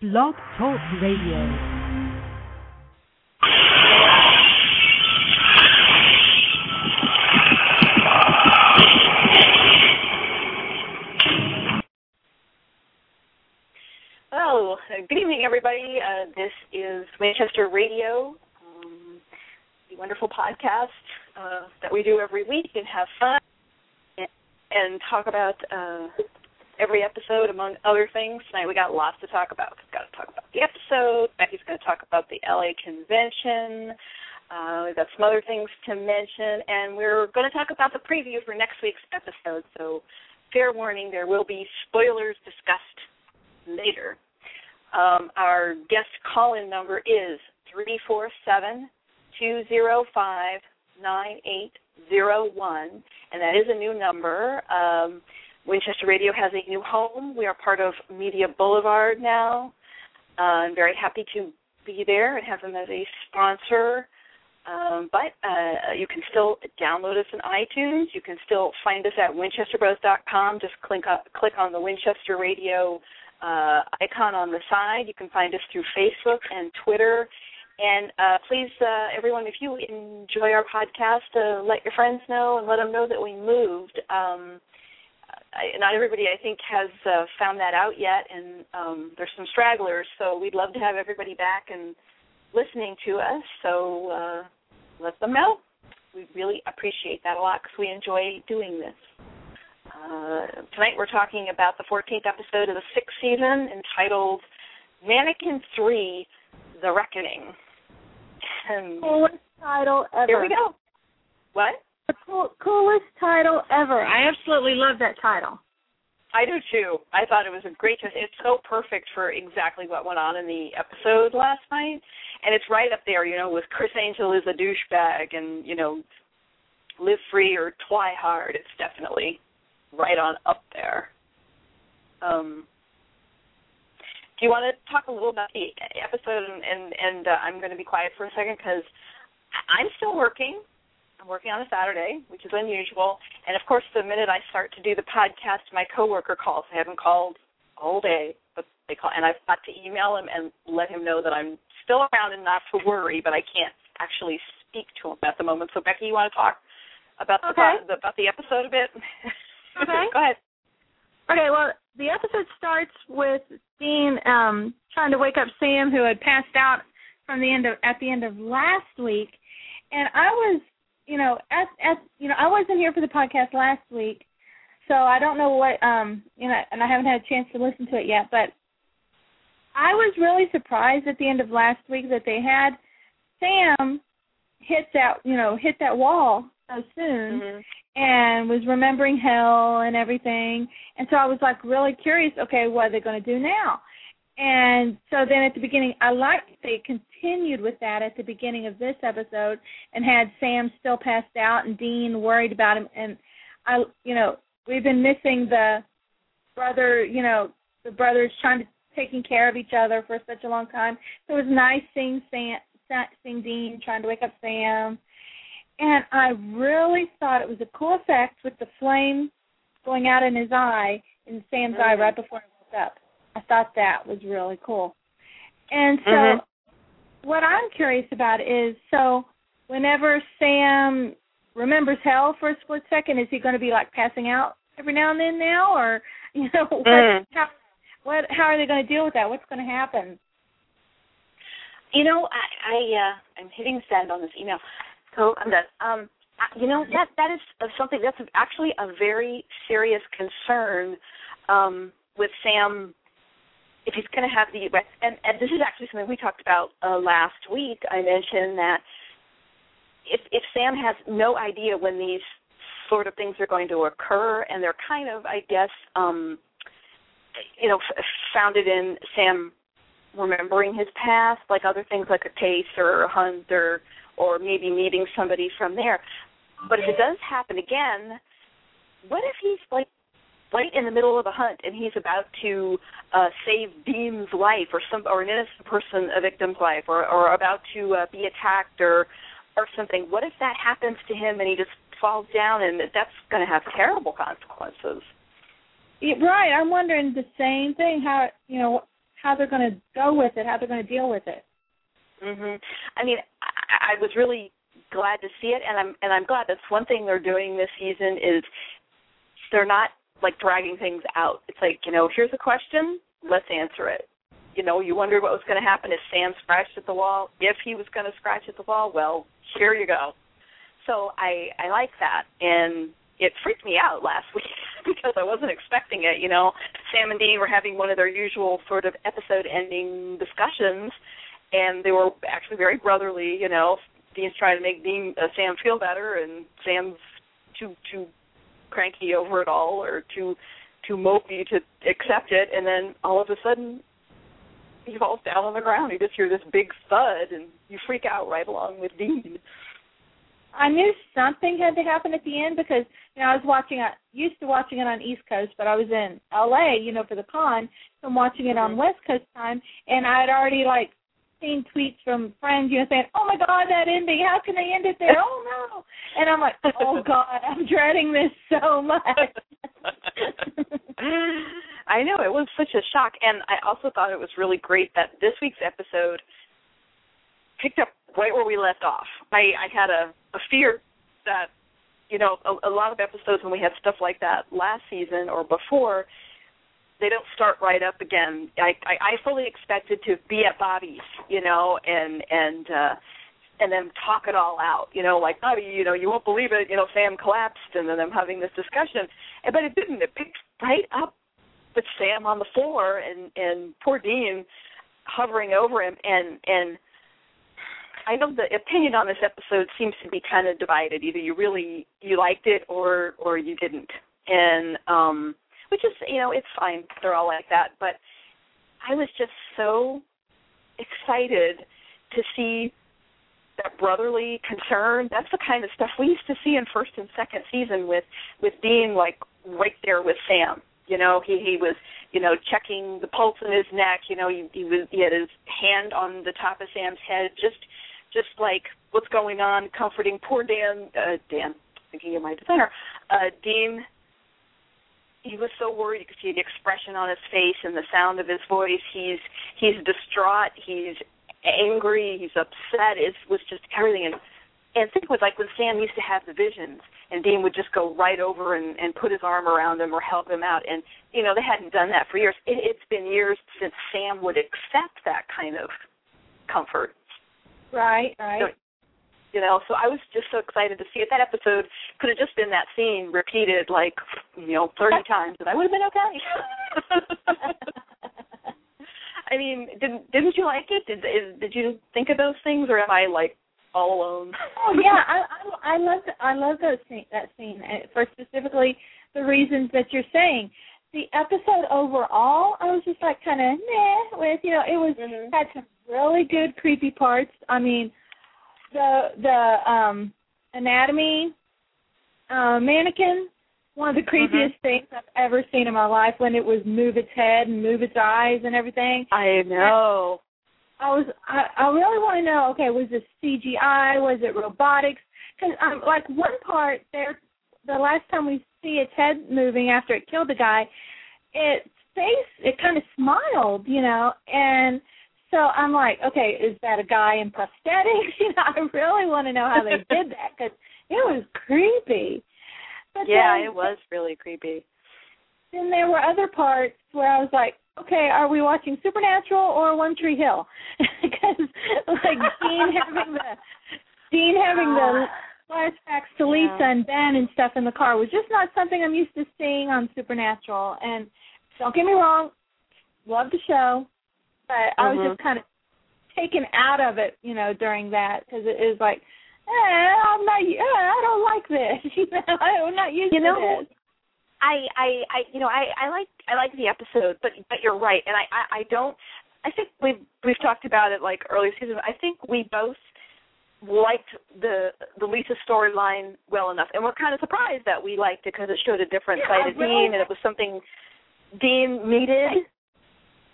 Blog Talk Radio. Well, good evening, everybody. Uh, this is Winchester Radio, um, the wonderful podcast uh, that we do every week and have fun and, and talk about uh, every episode, among other things. Tonight we got lots to talk about. We've got to talk about the episode. Becky's going to talk about the LA convention. Uh, we've got some other things to mention, and we're going to talk about the preview for next week's episode. So, fair warning, there will be spoilers discussed later. Um, our guest call in number is 347 205 9801, and that is a new number. Um, Winchester Radio has a new home. We are part of Media Boulevard now. Uh, I'm very happy to be there and have them as a sponsor. Um, but uh, you can still download us in iTunes. You can still find us at winchesterbros.com. Just click, up, click on the Winchester Radio uh, icon on the side. You can find us through Facebook and Twitter. And uh, please, uh, everyone, if you enjoy our podcast, uh, let your friends know and let them know that we moved. Um, I, not everybody, I think, has uh, found that out yet, and um, there's some stragglers. So we'd love to have everybody back and listening to us. So uh, let them know. We really appreciate that a lot because we enjoy doing this. Uh, tonight we're talking about the 14th episode of the sixth season entitled Mannequin 3 The Reckoning. And title ever. Here we go. What? The cool, coolest title ever. I absolutely love that title. I do too. I thought it was a great. It's so perfect for exactly what went on in the episode last night, and it's right up there. You know, with Criss Angel is a douchebag, and you know, live free or Twihard. It's definitely right on up there. Um, do you want to talk a little about the episode? And and, and uh, I'm going to be quiet for a second because I'm still working. I'm working on a Saturday, which is unusual. And of course, the minute I start to do the podcast, my coworker calls. I haven't called all day, but they call, and I've got to email him and let him know that I'm still around and not to worry, but I can't actually speak to him at the moment. So, Becky, you want to talk about the, okay. about the episode a bit? Okay. Go ahead. Okay, well, the episode starts with Dean um trying to wake up Sam who had passed out from the end of at the end of last week. And I was, you know, at at you know, I wasn't here for the podcast last week. So I don't know what um you know, and I haven't had a chance to listen to it yet, but I was really surprised at the end of last week that they had Sam hit that, you know, hit that wall so soon. Mm-hmm and was remembering hell and everything. And so I was like really curious, okay, what are they going to do now? And so then at the beginning, I liked they continued with that at the beginning of this episode and had Sam still passed out and Dean worried about him. And I, you know, we've been missing the brother, you know, the brothers trying to taking care of each other for such a long time. So it was nice seeing Sam, seeing Dean trying to wake up Sam and I really thought it was a cool effect with the flame going out in his eye, in Sam's mm-hmm. eye right before he woke up. I thought that was really cool. And so, mm-hmm. What I'm curious about is so whenever Sam remembers hell for a split second, is he going to be like passing out every now and then now, or you know, what, mm. how, what, how are they going to deal with that? What's going to happen? You know, I, I uh, I'm hitting send on this email. So I'm done. Um, you know that that is something that's actually a very serious concern um, with Sam. If he's going to have the and, and this is actually something we talked about uh, last week. I mentioned that if if Sam has no idea when these sort of things are going to occur, and they're kind of, I guess, um, you know, f- founded in Sam remembering his past, like other things like a case or a hunt or or maybe meeting somebody from there. But if it does happen again, what if he's like right in the middle of a hunt and he's about to uh save Dean's life or some or an innocent person a victim's life or or about to uh, be attacked or or something what if that happens to him and he just falls down and that's going to have terrible consequences right. I'm wondering the same thing. How you know how they're going to go with it, how they're going to deal with it. mhm i mean I, I was really glad to see it and i'm and i'm glad that's one thing they're doing this season is they're not like dragging things out it's like you know here's a question let's answer it you know you wondered what was going to happen if sam scratched at the wall if he was going to scratch at the wall well here you go so i i like that and it freaked me out last week because I wasn't expecting it. You know, Sam and Dean were having one of their usual sort of episode ending discussions, and they were actually very brotherly. You know, Dean's trying to make Dean uh, Sam feel better, and Sam's too too cranky over it all or too too mopey to accept it. And then all of a sudden, he falls down on the ground. You just hear this big thud, and you freak out right along with Dean. I knew something had to happen at the end because you know I was watching it used to watching it on East Coast, but I was in LA, you know, for the con. So I'm watching it on Mhm. West Coast time and I had already like seen tweets from friends, you know, saying, Oh my god, that ending, how can they end it there? Oh no and I'm like, Oh God, I'm dreading this so much I know it was such a shock, and I also thought it was really great that this week's episode picked up right where we left off. I, I had a, a fear that you know a, a lot of episodes when we had stuff like that last season or before, they don't start right up again. I, I, I fully expected to be at Bobby's, you know, and and uh and then talk it all out, you know, like Bobby, you know, you won't believe it, you know, Sam collapsed, and then I'm having this discussion, but it didn't. It picked right up with Sam on the floor and and poor Dean hovering over him, and and I know the opinion on this episode seems to be kind of divided. Either you really you liked it or or you didn't, and um, which is you know it's fine. They're all like that, but I was just so excited to see that brotherly concern. That's the kind of stuff we used to see in first and second season with with Dean like right there with Sam. You know, he he was you know checking the pulse in his neck. You know, he he was he had his hand on the top of Sam's head, just just like what's going on, comforting poor Dan. Uh, Dan, thinking of my designer, uh, Dean. He was so worried. You could see the expression on his face and the sound of his voice. He's he's distraught. He's angry. He's upset. It was just everything. And and think was like when Sam used to have the visions, and Dean would just go right over and, and put his arm around him or help him out. And you know they hadn't done that for years. It, it's been years since Sam would accept that kind of comfort. Right, right. So, you know, so I was just so excited to see it. That episode could have just been that scene repeated like, you know, thirty times, and I would have been okay. I mean, didn't didn't you like it? Did is, did you think of those things, or am I like all alone? Oh yeah, I I, I love I love those scene, that scene for specifically the reasons that you're saying. The episode overall, I was just like kind of meh with. You know, it was Mhm. had some really good creepy parts. I mean, the the um anatomy uh mannequin one of the creepiest things I've ever seen in my life when it was move its head and move its eyes and everything. I know. I was I, I really want to know. Okay, was this CGI? Was it robotics? Because um, like one part there, the last time we see its head moving after it killed the guy, its face it kind of smiled, you know, and so I'm like, okay, is that a guy in prosthetics? You know, I really want to know how they did that because it was creepy. But Yeah, then, it was really creepy. then there were other parts where I was like, okay, are we watching Supernatural or One Tree Hill? Because like Dean having the Dean having the ah, flashbacks to Lisa Yeah. and Ben and stuff in the car was just not something I'm used to seeing on Supernatural. And don't get me wrong, love the show, but I was Mhm. just kind of taken out of it, you know, during that because it is like, eh, I'm not, eh, I don't like this. You know, I'm not used You know, to this. I, I, I, you know, I, I like, I like the episode, but, but you're right, and I, I, I don't. I think we've we've talked about it like early season. I think we both liked the the Lisa storyline well enough, and we're kind of surprised that we liked it because it showed a different Yeah, side of really Dean, and it was something Dean needed.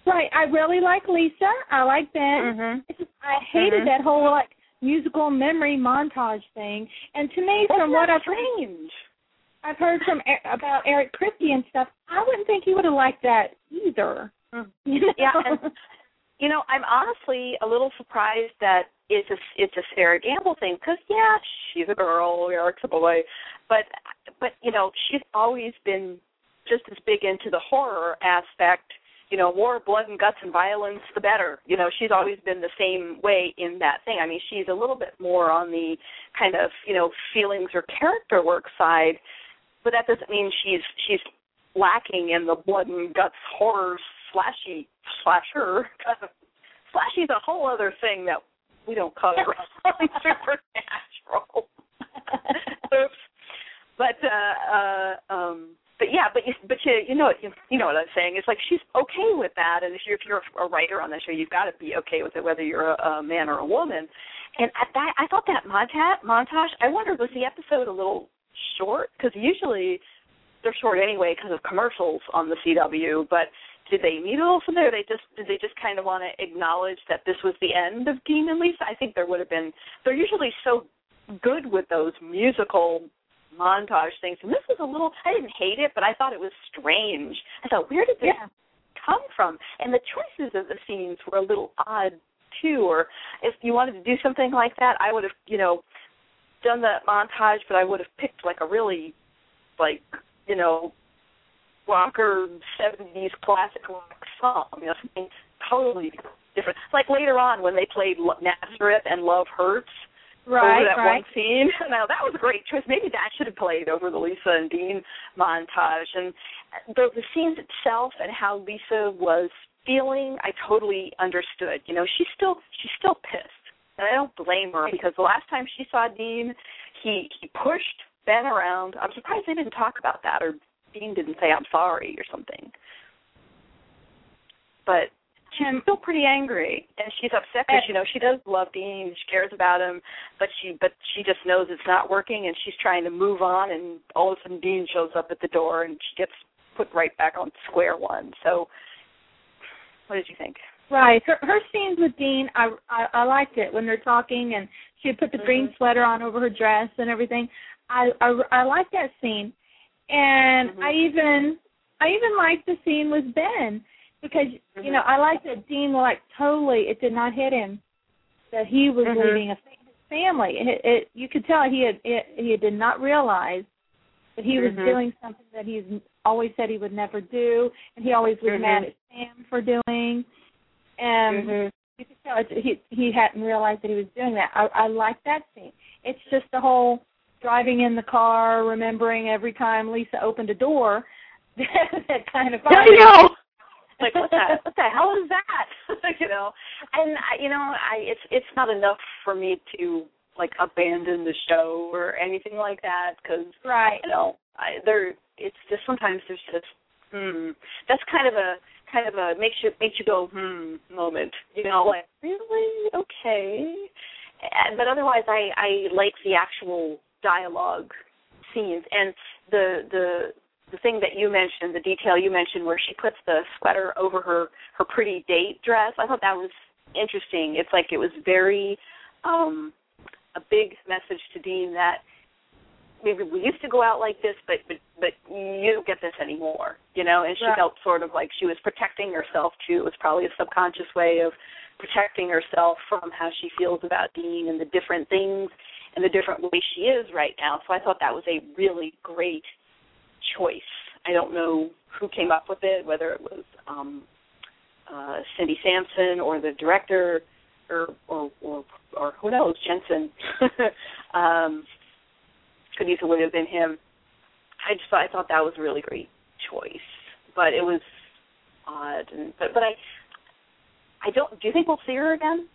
Right. I really like Lisa. I like Ben. Mm-hmm. I hated Mhm. that whole like musical memory montage thing. And to me, from what I've strange. I've heard from about Eric Kripke and stuff, I wouldn't think he would have liked that either. Mm. You know? Yeah, and you know, I'm honestly a little surprised that it's a it's a Sera Gamble thing because yeah, she's a girl, Eric's a boy, but but you know, she's always been just as big into the horror aspect. You know, more blood and guts and violence, the better. You know, she's always been the same way in that thing. I mean, she's a little bit more on the kind of you know feelings or character work side, but that doesn't mean she's she's lacking in the blood and guts horror slashy slasher. Slashy's a whole other thing that we don't cover on Supernatural. Oops. But uh uh um but yeah, but you but you you know you, you know what I'm saying. It's like she's okay with that, and if you're if you're a writer on the show, you've got to be okay with it, whether you're a, a man or a woman. And at that, I thought that montage montage. I wondered was the episode a little short because usually they're short anyway because of commercials on the CW. But did they need a little something? Or they just did they just kind of want to acknowledge that this was the end of Dean and Lisa? I think there would have been. They're usually so good with those musical montage things, and this was a little. I didn't hate it, but I thought it was strange. I thought, where did this Yeah. come from? And the choices of the scenes were a little odd too. Or if you wanted to do something like that, I would have, you know, done the montage, but I would have picked like a really, like, you know, rocker '70s classic rock song. You know, something totally different. Like later on when they played Nazareth and Love Hurts right, over that right. one scene. Now that was a great choice. Maybe that should have played over the Lisa and Dean montage. And uh, the, the scenes itself and how Lisa was feeling, I totally understood. You know, she's still she's still pissed, and I don't blame her because the last time she saw Dean, he he pushed Ben around. I'm surprised they didn't talk about that, or Dean didn't say I'm sorry or something. But she's still pretty angry, and she's upset because you know she does love Dean, she cares about him, but she but she just knows it's not working, and she's trying to move on, and all of a sudden Dean shows up at the door, and she gets put right back on square one. So, what did you think? Right. Her her scenes with Dean, I I, I liked it when they're talking and she had put the green Mhm. sweater on over her dress and everything. I I, I liked that scene, and Mhm. I even I even liked the scene with Ben because you know Mhm. I liked that Dean like totally it did not hit him that he was Mhm. leaving a his family. It, it you could tell he had it, he did not realize that he was Mhm. doing something that he's always said he would never do, and he always was Mhm. mad at Sam for doing. And Mhm. you could tell it, he he hadn't realized that he was doing that. I I like that scene. It's just the whole driving in the car, remembering every time Lisa opened a door. that kind of. I know. Like what the what the hell is that? you know, and I, you know, I it's it's not enough for me to like abandon the show or anything like that because Right. you know I there it's just sometimes there's just hmm that's kind of a kind of a makes you makes you go hmm moment you know like really okay and, but otherwise I I like the actual dialogue scenes and the the the thing that you mentioned the detail you mentioned where she puts the sweater over her her pretty date dress I thought that was interesting it's like it was very um a big message to Dean that maybe we used to go out like this, but but but you don't get this anymore, you know. And she Right. felt sort of like she was protecting herself too. It was probably a subconscious way of protecting herself from how she feels about Dean and the different things and the different way she is right now. So I thought that was a really great choice. I don't know who came up with it, whether it was um uh Cindy Sampson or the director or or or, or who knows, Jensen. um could easily have been him. I just thought, I thought that was a really great choice, but it was odd. And but but I I don't. Do you think we'll see her again?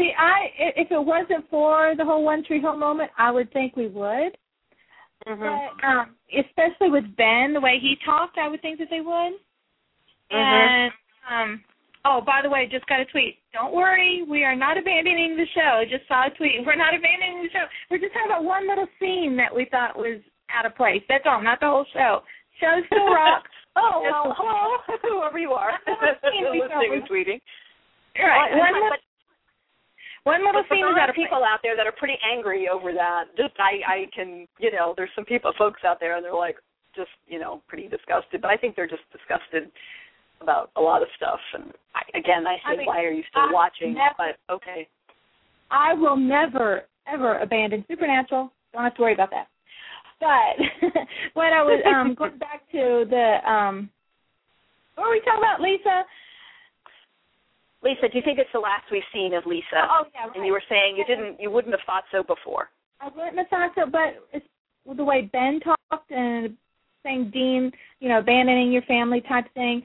See, I if it wasn't for the whole One Tree Hill moment, I would think we would. Mm-hmm. But um, especially with Ben, the way he talked, I would think that they would. And um oh, by the way, just got a tweet. Don't worry, we are not abandoning the show. Just saw a tweet. We're not abandoning the show. We're just talking about one little scene that we thought was out of place. That's all, not the whole show. Show still rocks. oh well, hello, whoever you are, listening and tweeting. Right. One little, one little but scene is out are of place. people out there that are pretty angry over that. Just I I can you know there's some people folks out there and they're like just you know pretty disgusted, but I think they're just disgusted about a lot of stuff. And I, again, I say I mean, why are you still I watching? never- but okay. I will never ever abandon Supernatural. Don't have to worry about that. But when I was um going back to the um what were we talking about, Lisa? Lisa, do you think it's the last we've seen of Lisa? Oh yeah, right. And you were saying you didn't, you wouldn't have thought so before. I wouldn't have thought so, but it's the way Ben talked and saying Dean, you know, abandoning your family type thing.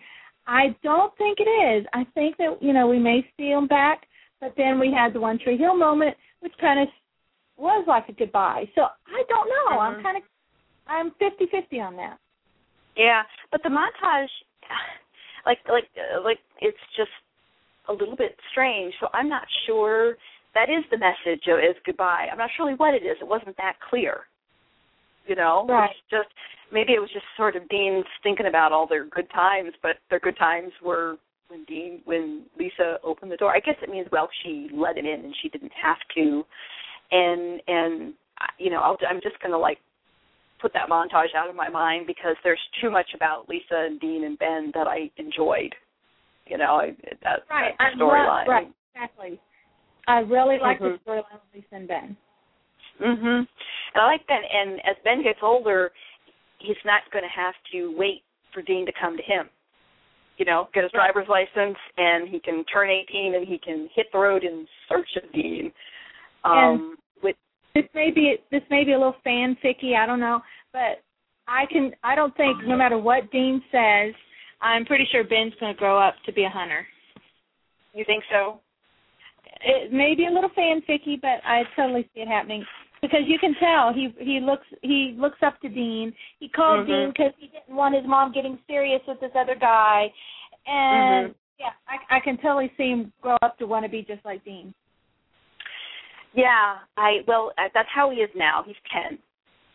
I don't think it is. I think that you know we may see him back, but then we had the One Tree Hill moment, which kind of was like a goodbye. So I don't know. I'm Mhm. kind of I'm fifty fifty on that. Yeah, but the montage, like, like, like, it's just a little bit strange. So I'm not sure that is the message of is goodbye. I'm not sure what it is. It wasn't that clear. You know, Right. It's just maybe it was just sort of Dean's thinking about all their good times, but their good times were when Dean, when Lisa opened the door. I guess it means well she let him in and she didn't have to, and and you know I'll, I'm just gonna like put that montage out of my mind because there's too much about Lisa and Dean and Ben that I enjoyed. You know, I, that, Right. that storyline. Right. Exactly. I really like Mhm. the storyline with Lisa and Ben. Mhm. And I like Ben. And as Ben gets older, he's not going to have to wait for Dean to come to him. You know, get his Right. driver's license, and he can turn 18, and he can hit the road in search of Dean. Um, with This may be this may be a little fanficky, I don't know, but I can I don't think no matter what Dean says, I'm pretty sure Ben's going to grow up to be a hunter. you think so? It may be a little fanficky, but I totally see it happening because you can tell he he looks he looks up to Dean. He called Mhm. Dean because he didn't want his mom getting serious with this other guy, and Mhm. yeah, I I can totally see him grow up to want to be just like Dean. Yeah, I well, uh, that's how he is now. He's ten,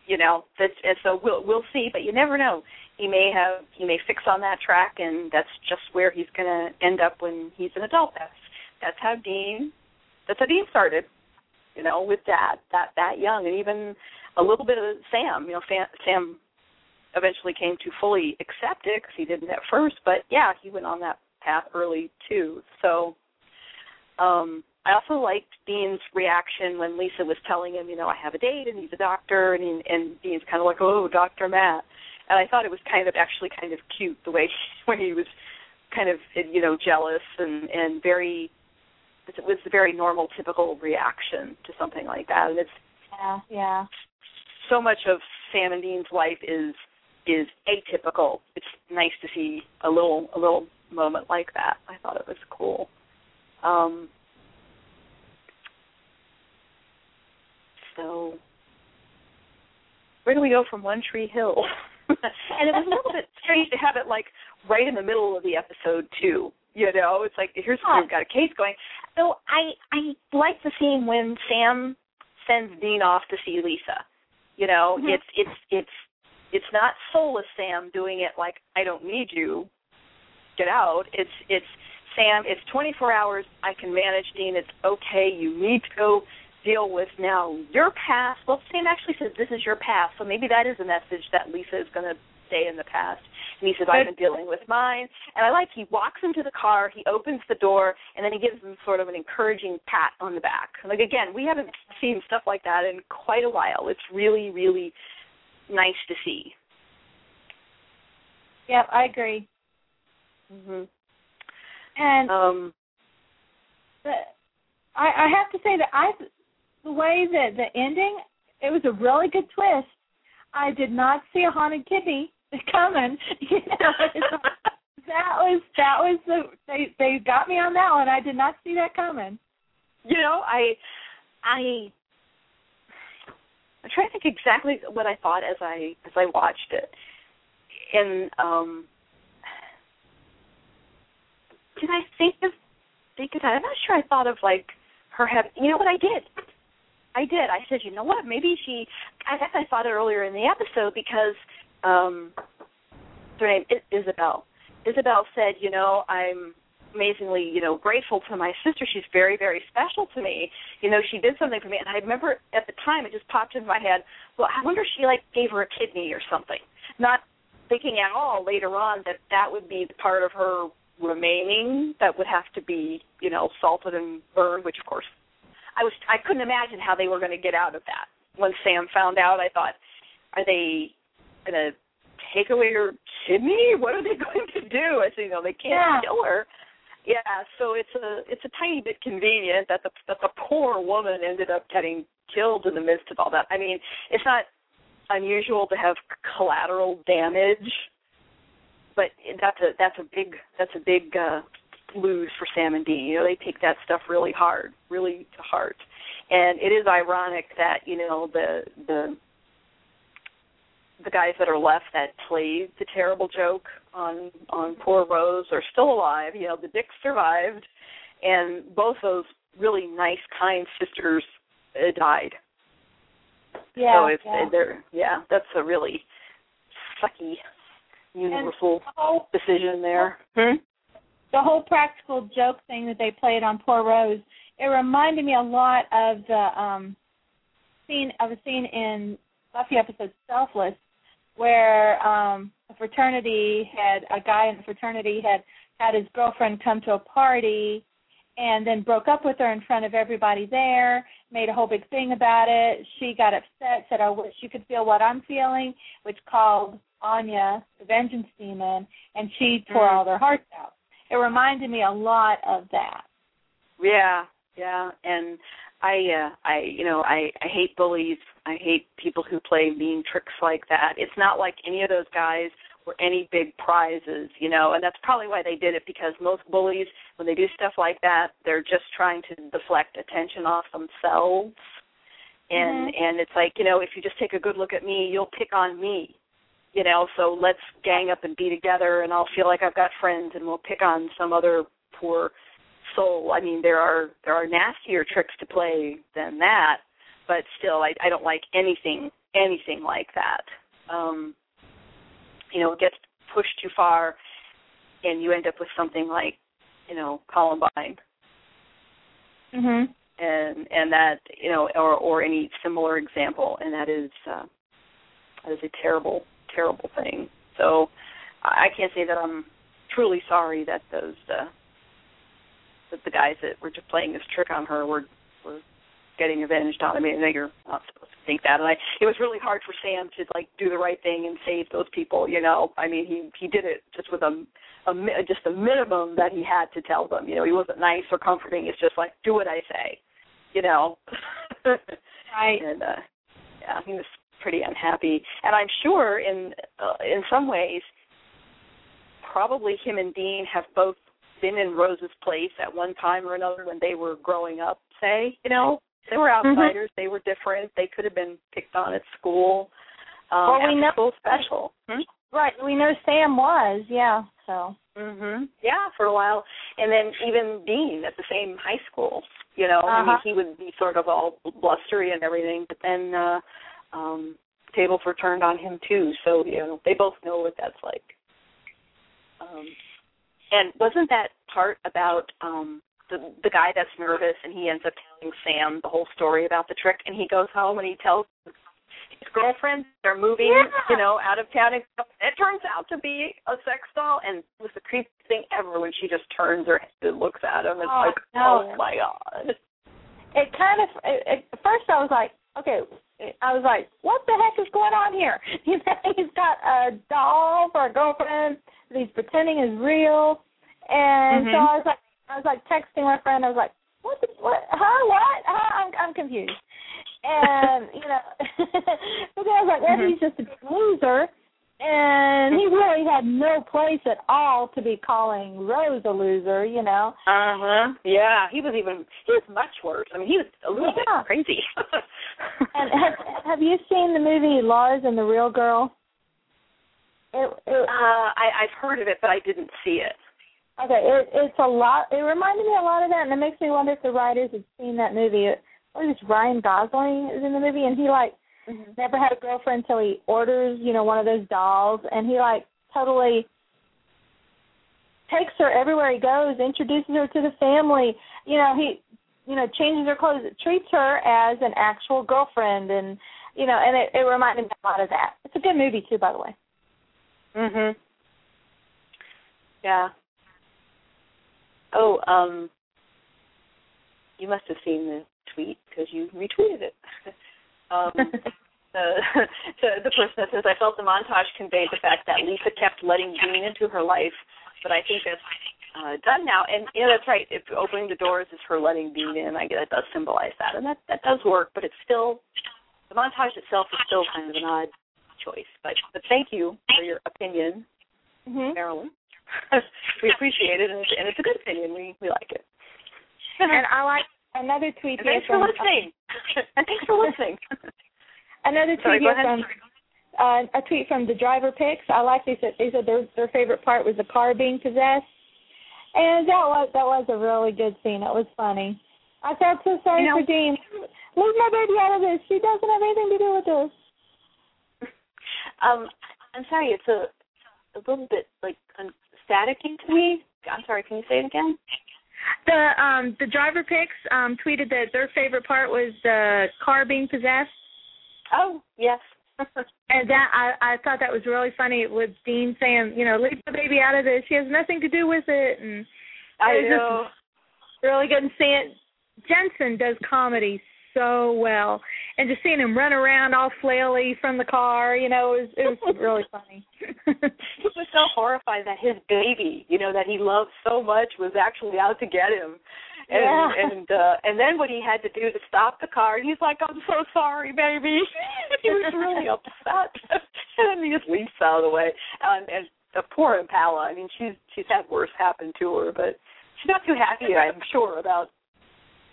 you know. That's and so we'll we'll see, but you never know. He may have he may fix on that track, and that's just where he's going to end up when he's an adult. That's that's how Dean that's how Dean started, you know, with Dad that that young, and even a little bit of Sam. You know, Sam, Sam eventually came to fully accept it because he didn't at first, but yeah, he went on that path early too. So. um I also liked Dean's reaction when Lisa was telling him, you know, I have a date and he's a doctor, and he, and Dean's kind of like, oh, Doctor Matt, and I thought it was kind of actually kind of cute the way when he was kind of you know jealous and and very it was a very normal typical reaction to something like that, and it's Yeah, yeah. so much of Sam and Dean's life is is atypical. It's nice to see a little a little moment like that. I thought it was cool. Um, so where do we go from One Tree Hill? and it was a little bit strange to have it like right in the middle of the episode too. You know, it's like here's we've got a case going. So I I like the scene when Sam sends Dean off to see Lisa. You know, Mhm. it's it's it's it's not soulless Sam doing it like I don't need you. Get out. It's it's Sam. It's 24 hours. I can manage Dean. It's okay. You need to go deal with now your past. Well, Sam actually says this is your past, so maybe that is a message that Lisa is going to stay in the past. And he says I've been dealing with mine. And I like he walks into the car, he opens the door, and then he gives him sort of an encouraging pat on the back. Like again, we haven't seen stuff like that in quite a while. It's really, really nice to see. Yep, I agree. hmm And Um, the, I, I have to say that I, the way that the ending, it was a really good twist. I did not see a haunted kidney coming. You know, that was that was the they they got me on that one. I did not see that coming. you know, I, I, I'm trying to think exactly what I thought as I as I watched it, and um, did I think of think of that? I'm not sure. I thought of like her having. You know what I did? I did. I said, you know what? Maybe she. I guess I thought it earlier in the episode because um, her name is Isabel. Isabel said, you know, I'm amazingly, you know, grateful to my sister. She's very, very special to me. You know, she did something for me, and I remember at the time it just popped into my head. Well, I wonder if she like gave her a kidney or something. Not thinking at all later on that that would be the part of her remaining that would have to be, you know, salted and burned, which of course I was I couldn't imagine how they were going to get out of that. When Sam found out, I thought, are they going to take away her kidney? What are they going to do? I said, you know, they can't yeah. kill her. Yeah, so it's a it's a tiny bit convenient that the that the poor woman ended up getting killed in the midst of all that. I mean, it's not unusual to have collateral damage, but that's a that's a big that's a big uh lose for Sam and Dean. You know, they take that stuff really hard, really to heart. And it is ironic that, you know, the the the guys that are left that played the terrible joke on on poor Rose are still alive. You know, the Dick survived and both those really nice, kind sisters uh, died. Yeah. So if yeah. they're yeah, that's a really sucky universal decision there. Hmm? The whole practical joke thing that they played on Poor Rose, it reminded me a lot of the um scene of a scene in Buffy episode Selfless where um a fraternity had a guy in the fraternity had had his girlfriend come to a party and then broke up with her in front of everybody there, made a whole big thing about it. She got upset, said, I wish you could feel what I'm feeling, which called Anya the vengeance demon, and she tore Mm. all their hearts out. It reminded me a lot of that. Yeah, yeah, and I, uh, I, you know, I, I hate bullies. I hate people who play mean tricks like that. It's not like any of those guys were any big prizes, you know, and that's probably why they did it because most bullies, when they do stuff like that, they're just trying to deflect attention off themselves. And Mhm. and it's like, you know, if you just take a good look at me, you'll pick on me. You know, so let's gang up and be together and I'll feel like I've got friends and we'll pick on some other poor soul. I mean, there are there are nastier tricks to play than that, but still, I I don't like anything anything like that. Um, you know, it gets pushed too far, and you end up with something like, you know, Columbine, Mhm. and and that you know, or or any similar example, and that is uh, that is a terrible terrible thing. So I can't say that I'm truly sorry that those uh, that the guys that were just playing this trick on her were were getting avenged on. I mean, are not supposed to think that. And I, it was really hard for Sam to like do the right thing and save those people. You know, I mean, he he did it just with a, a just a minimum that he had to tell them. You know, he wasn't nice or comforting. It's just like do what I say. You know. Right. and uh yeah he was pretty unhappy and i'm sure in uh, in some ways probably him and dean have both been in rose's place at one time or another when they were growing up say you know they were Mm-hmm. outsiders they were different they could have been picked on at school um Well, we know- school special hmm? Right. We know Sam was, yeah. So. Mhm. Yeah, for a while, and then even Dean at the same high school. You know, I mean, Uh-huh. he would be sort of all blustery and everything, but then uh um tables were turned on him too. So you know, they both know what that's like. Um And wasn't that part about um the the guy that's nervous and he ends up telling Sam the whole story about the trick, and he goes home and he tells his girlfriend they're moving, Yeah. you know, out of town. And it turns out to be a sex doll, and it was the creepiest thing ever when she just turns her head and looks at him. And it's Oh, like, no. oh my god. It kind of. It, it, at first, I was like, okay. I was like, what the heck is going on here? You know, he's got a doll for a girlfriend that he's pretending is real, and so Mhm. I was like, I was like texting my friend. I was like, what? The, what? Huh? What? Huh? I'm I'm confused. And you know, but I was like, well, Mhm. he's just a big loser, and he really had no place at all to be calling Rose a loser. You know. Uh huh. Yeah, he was even he was much worse. I mean, he was a little Yeah. bit crazy. And have have you seen the movie Lars and the Real Girl? It, it, uh, I I've heard of it, but I didn't see it. Okay, it, it's a lot. It reminded me a lot of that, and it makes me wonder if the writers had seen that movie. What is Ryan Gosling is in the movie, and he like mm-hmm. never had a girlfriend until he orders, you know, one of those dolls, and he like totally takes her everywhere he goes, introduces her to the family. You know, he, you know, changes her clothes, treats her as an actual girlfriend, and you know, and it, it reminded me a lot of that. It's a good movie too, by the way. Mhm. Yeah. Oh, um, you must have seen the tweet because you retweeted it. um, the, the the person that says I felt the montage conveyed the fact that Lisa kept letting Dean into her life, but I think that's uh, done now. And yeah, that's right. If opening the doors is her letting Dean in, I guess that does symbolize that, and that that does work. But it's still the montage itself is still kind of an odd choice. But but thank you for your opinion, mm-hmm. Marilyn. we appreciate it, and it's, and it's a good opinion. We we like it. and I like another tweet. And thanks for listening. and thanks for listening. another tweet Sorry, here from uh, a tweet from the driver picks. I like they said they said their their favorite part was the car being possessed, and that was that was a really good scene. It was funny. I felt so sorry you know, for Dean. Leave my baby out of this. She doesn't have anything to do with this. Um, I'm sorry. It's a a little bit like un- staticky to me. I'm sorry. Can you say it again? The um the driver picks um tweeted that their favorite part was the car being possessed. Oh yes. and that I I thought that was really funny with Dean saying, you know, leave the baby out of this. She has nothing to do with it, and I it know. just really good. And seeing Jensen does comedy so well, and just seeing him run around all flaily from the car, you know, it was it was really funny. he was so horrified that his baby, you know, that he loved so much, was actually out to get him. And Yeah. and uh and then what he had to do to stop the car, and he's like, "I'm so sorry, baby." he was really upset, and then he just leaps out of the way. And, and the poor Impala. I mean, she's she's had worse happen to her, but she's not too happy, I'm sure, about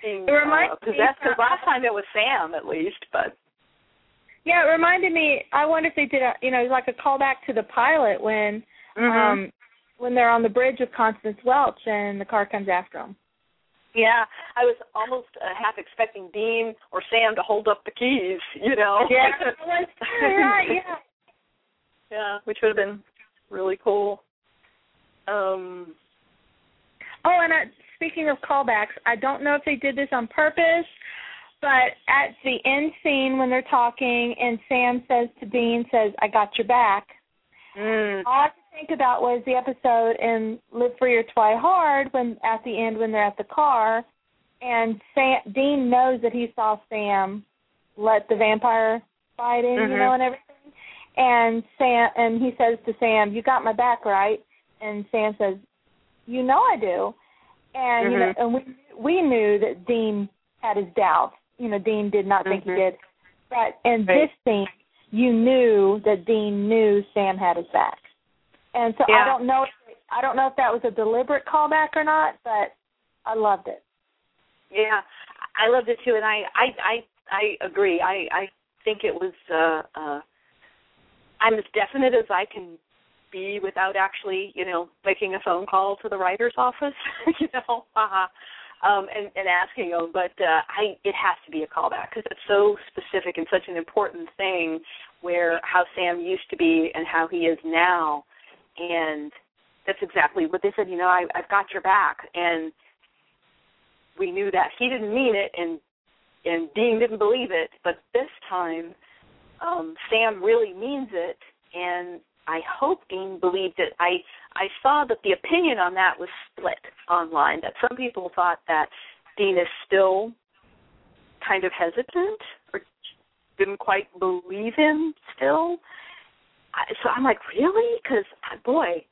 being uh, possessed. Because last time it was Sam, at least, but Yeah, it reminded me. I wonder if they did a, you know, like a callback to the pilot when, Mm-hmm. um, when they're on the bridge with Constance Welch and the car comes after them. Yeah, I was almost uh, half expecting Dean or Sam to hold up the keys, you know. Yeah, right. Yeah. yeah, which would have been really cool. Um, Oh, and uh, speaking of callbacks, I don't know if they did this on purpose, but at the end scene when they're talking and Sam says to Dean, says, "I got your back." mm, I think about was the episode in Live Free or Twihard when at the end when they're at the car and Sam, Dean knows that he saw Sam let the vampire fight in, you Mhm. know, and everything. And Sam and he says to Sam, "You got my back, right?" And Sam says, "You know I do." And you know, Mhm. and we we knew that Dean had his doubts. You know, Dean did not think he Mhm. did. But in Right. this scene, you knew that Dean knew Sam had his back. And so I don't know. If, I don't know if that was a deliberate callback or not, but I loved it. yeah, I loved it too, and I, I, I, I agree. I, I think it was. uh uh I'm as definite as I can be without actually, you know, making a phone call to the writer's office, you know, um, and, and asking them. But uh, I, it has to be a callback because it's so specific and such an important thing. Where how Sam used to be and how he is now, and that's exactly what they said. You know, I, I've got your back, and we knew that he didn't mean it, and and Dean didn't believe it. But this time, um, Sam really means it, and I hope Dean believed it. I I saw that the opinion on that was split online. That some people thought that Dean is still kind of hesitant or didn't quite believe him still. So I'm like, really? Because boy,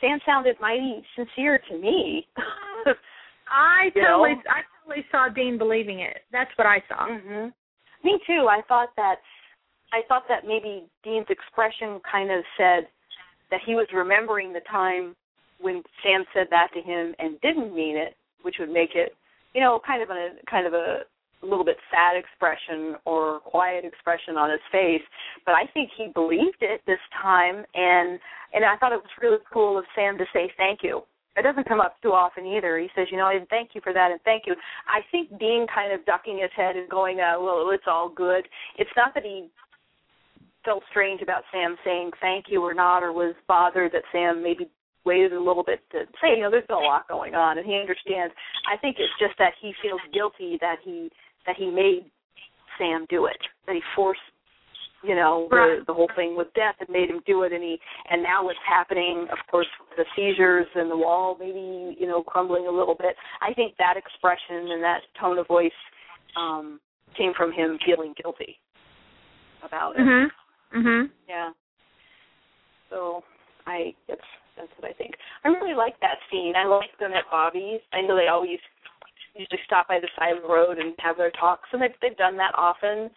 Sam sounded mighty sincere to me. I totally, know? I totally saw Dean believing it. That's what I saw. hmm Me too. I thought that I thought that maybe Dean's expression kind of said that he was remembering the time when Sam said that to him and didn't mean it, which would make it, you know, kind of a kind of a little bit sad expression or quiet expression on his face. But I think he believed it this time and and I thought it was really cool of Sam to say thank you. It doesn't come up too often either. He says, you know, and thank you for that, and thank you. I think Dean kind of ducking his head and going, uh, well, it's all good. It's not that he felt strange about Sam saying thank you or not, or was bothered that Sam maybe waited a little bit to say, you know, there's a lot going on, and he understands. I think it's just that he feels guilty that he that he made Sam do it, that he forced you know right. the the whole thing with death and made him do it. And he and now what's happening of course the seizures and the wall maybe you know crumbling a little bit. I think that expression and that tone of voice um came from him feeling guilty about it. Mhm mhm yeah. So i that's that's what i think. I really like that scene. I like them at bobby's. I know they always usually stop by the side of the road and have their talks and they've they've done that often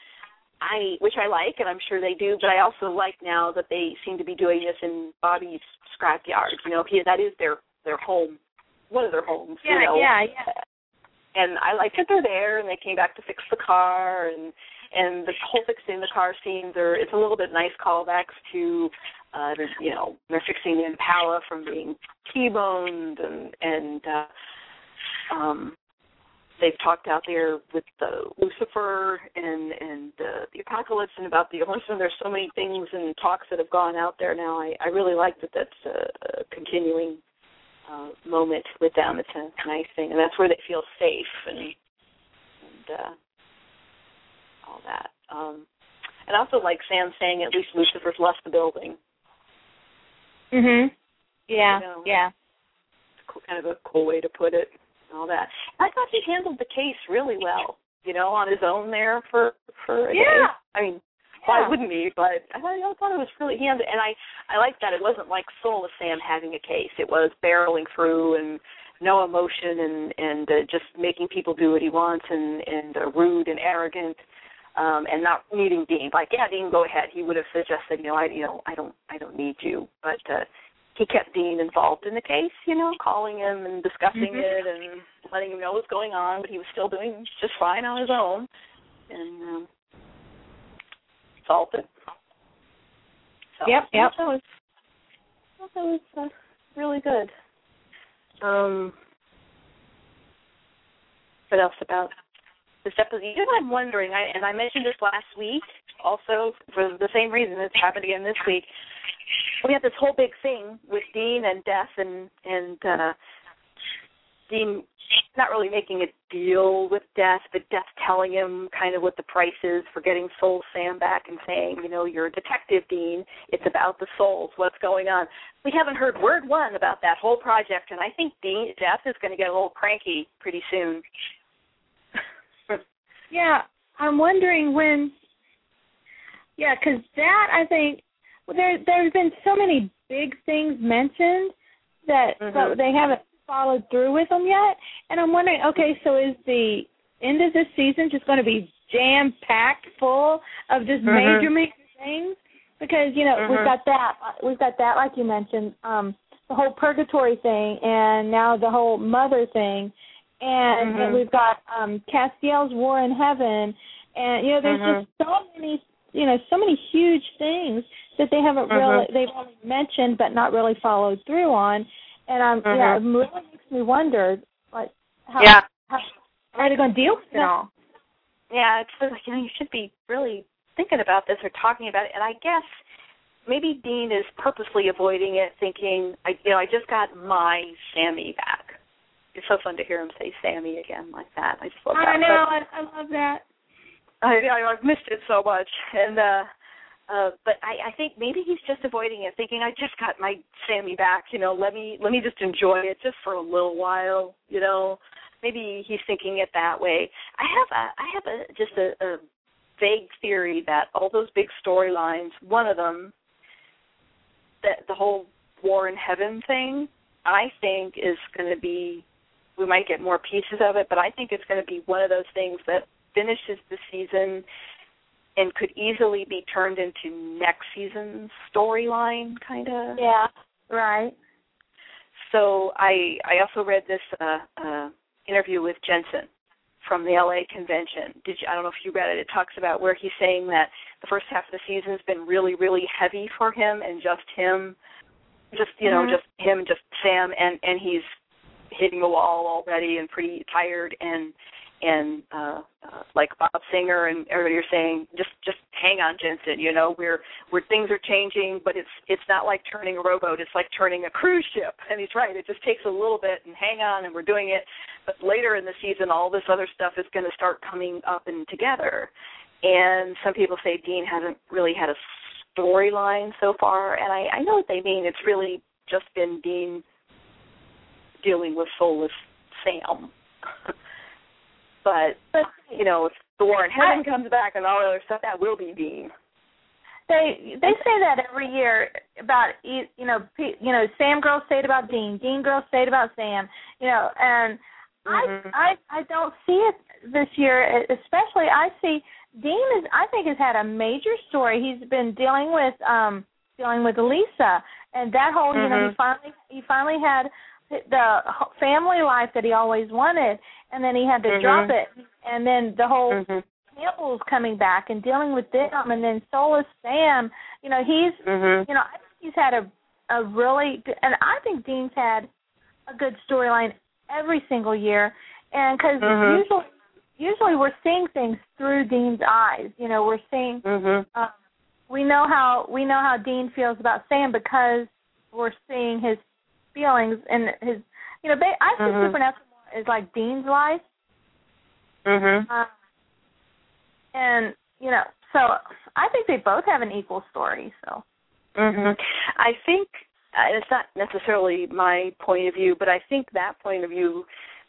I which I like and I'm sure they do, but I also like now that they seem to be doing this in Bobby's scrapyard. You know, he that is their their home, one of their homes. Yeah, you know. yeah, yeah. And I like that they're there and they came back to fix the car and and the whole fixing the car scenes are it's a little bit nice callbacks to uh you know they're fixing the Impala from being T-boned and and uh um they've talked out there with the Lucifer and and uh, the apocalypse and about the horseman. There's so many things and talks that have gone out there now. I I really like that that's a, a continuing uh, moment with them. It's a nice thing, and that's where they feel safe and and uh, all that. Um, and also like Sam saying at least Lucifer's left the building. Mhm. Yeah. You know. Yeah. It's kind of a cool way to put it and all that. I thought he handled the case really well, you know, on his own there for for a Yeah. day. I mean, why wouldn't he? But I thought, I thought it was really he handled, and I I liked that it wasn't like Soulless Sam having a case. It was barreling through and no emotion and and uh, just making people do what he wants and and uh, rude and arrogant. Um, and not needing Dean, like yeah, Dean, go ahead. He would have suggested, you know, I, you know, I don't, I don't need you, but uh, he kept Dean involved in the case, you know, calling him and discussing Mhm. it and letting him know what's going on, but he was still doing just fine on his own. And um solved it. So, Yep, yep. That was that was uh, really good. Um what else about this episode? You know, I'm wondering, I, and I mentioned this last week also for the same reason it's happened again this week we had this whole big thing with Dean and Death and and uh Dean not really making a deal with Death, but Death telling him kind of what the price is for getting Soul Sam back and saying, you know, you're a detective, Dean. It's about the souls. What's going on? We haven't heard word one about that whole project, and I think Dean Death is going to get a little cranky pretty soon. Yeah, I'm wondering when. Yeah, because that I think well, there there's been so many big things mentioned that Mhm. they haven't followed through with them yet, and I'm wondering. Okay, so is the end of this season just going to be jam packed full of just Mhm. major major things? Because you know we've Mhm. got that we've got that like you mentioned um the whole purgatory thing and now the whole mother thing and Mhm. we've got um Castiel's War in Heaven and you know there's Mhm. just so many you know so many huge things that they haven't Mhm. really they've only mentioned but not really followed through on and I'm yeah it Mhm. really makes me wonder like how Yeah. how are they going to deal with it Yeah. all Yeah, it's like you know you should be really thinking about this or talking about it. And I guess maybe Dean is purposely avoiding it, thinking, I you know, I just got my Sammy back. It's so fun to hear him say Sammy again like that. I just love that. I know I, I love that I, I I've missed it so much, and uh uh but I I think maybe he's just avoiding it, thinking I just got my Sammy back. You know, let me let me just enjoy it just for a little while. You know, maybe he's thinking it that way. I have a I have a just a, a vague theory that all those big storylines, one of them, that the whole war in heaven thing, I think is going to be. We might get more pieces of it, but I think it's going to be one of those things that finishes the season and could easily be turned into next season's storyline kind of. Yeah. Right. So i i also read this uh uh interview with jensen from the la convention. Did you i don't know if you read it. It talks about where he's saying that the first half of the season's been really really heavy for him and just him just you know Mhm. just him and just sam and and he's hitting the wall already and pretty tired. And and uh, uh like Bob Singer and everybody are saying just just hang on Jensen you know we're we're things are changing but it's it's not like turning a rowboat it's like turning a cruise ship and he's right it just takes a little bit and hang on and we're doing it but later in the season all this other stuff is going to start coming up and together and some people say Dean hasn't really had a storyline so far and I I know what they mean it's really just been Dean dealing with soulless Sam. but you know, if the War in Heaven comes back and all the other stuff, that will be Dean. they they say that every year about you know you know Sam girls say it about Dean, Dean girls say it about Sam, you know, and Mhm. I I I don't see it this year. Especially I see Dean is I think has had a major story. He's been dealing with um dealing with Lisa and that whole you know he Mhm. finally he finally had the h- family life that he always wanted and then he had to Mhm. drop it and then the whole Mhm. Campbell's coming back and dealing with them, and then Soulless Sam. You know, he's Mhm. you know I think he's had a a really good, and I think Dean's had a good storyline every single year, and because Mhm. usually usually we're seeing things through Dean's eyes. You know, we're seeing Mhm. um, we know how we know how Dean feels about Sam because we're seeing his feelings and his you know ba- I see Mhm. Supernatural as like Dean's life. Mhm. Um, and you know, so I think they both have an equal story. So Mhm. I think uh, it's not necessarily my point of view, but I think that point of view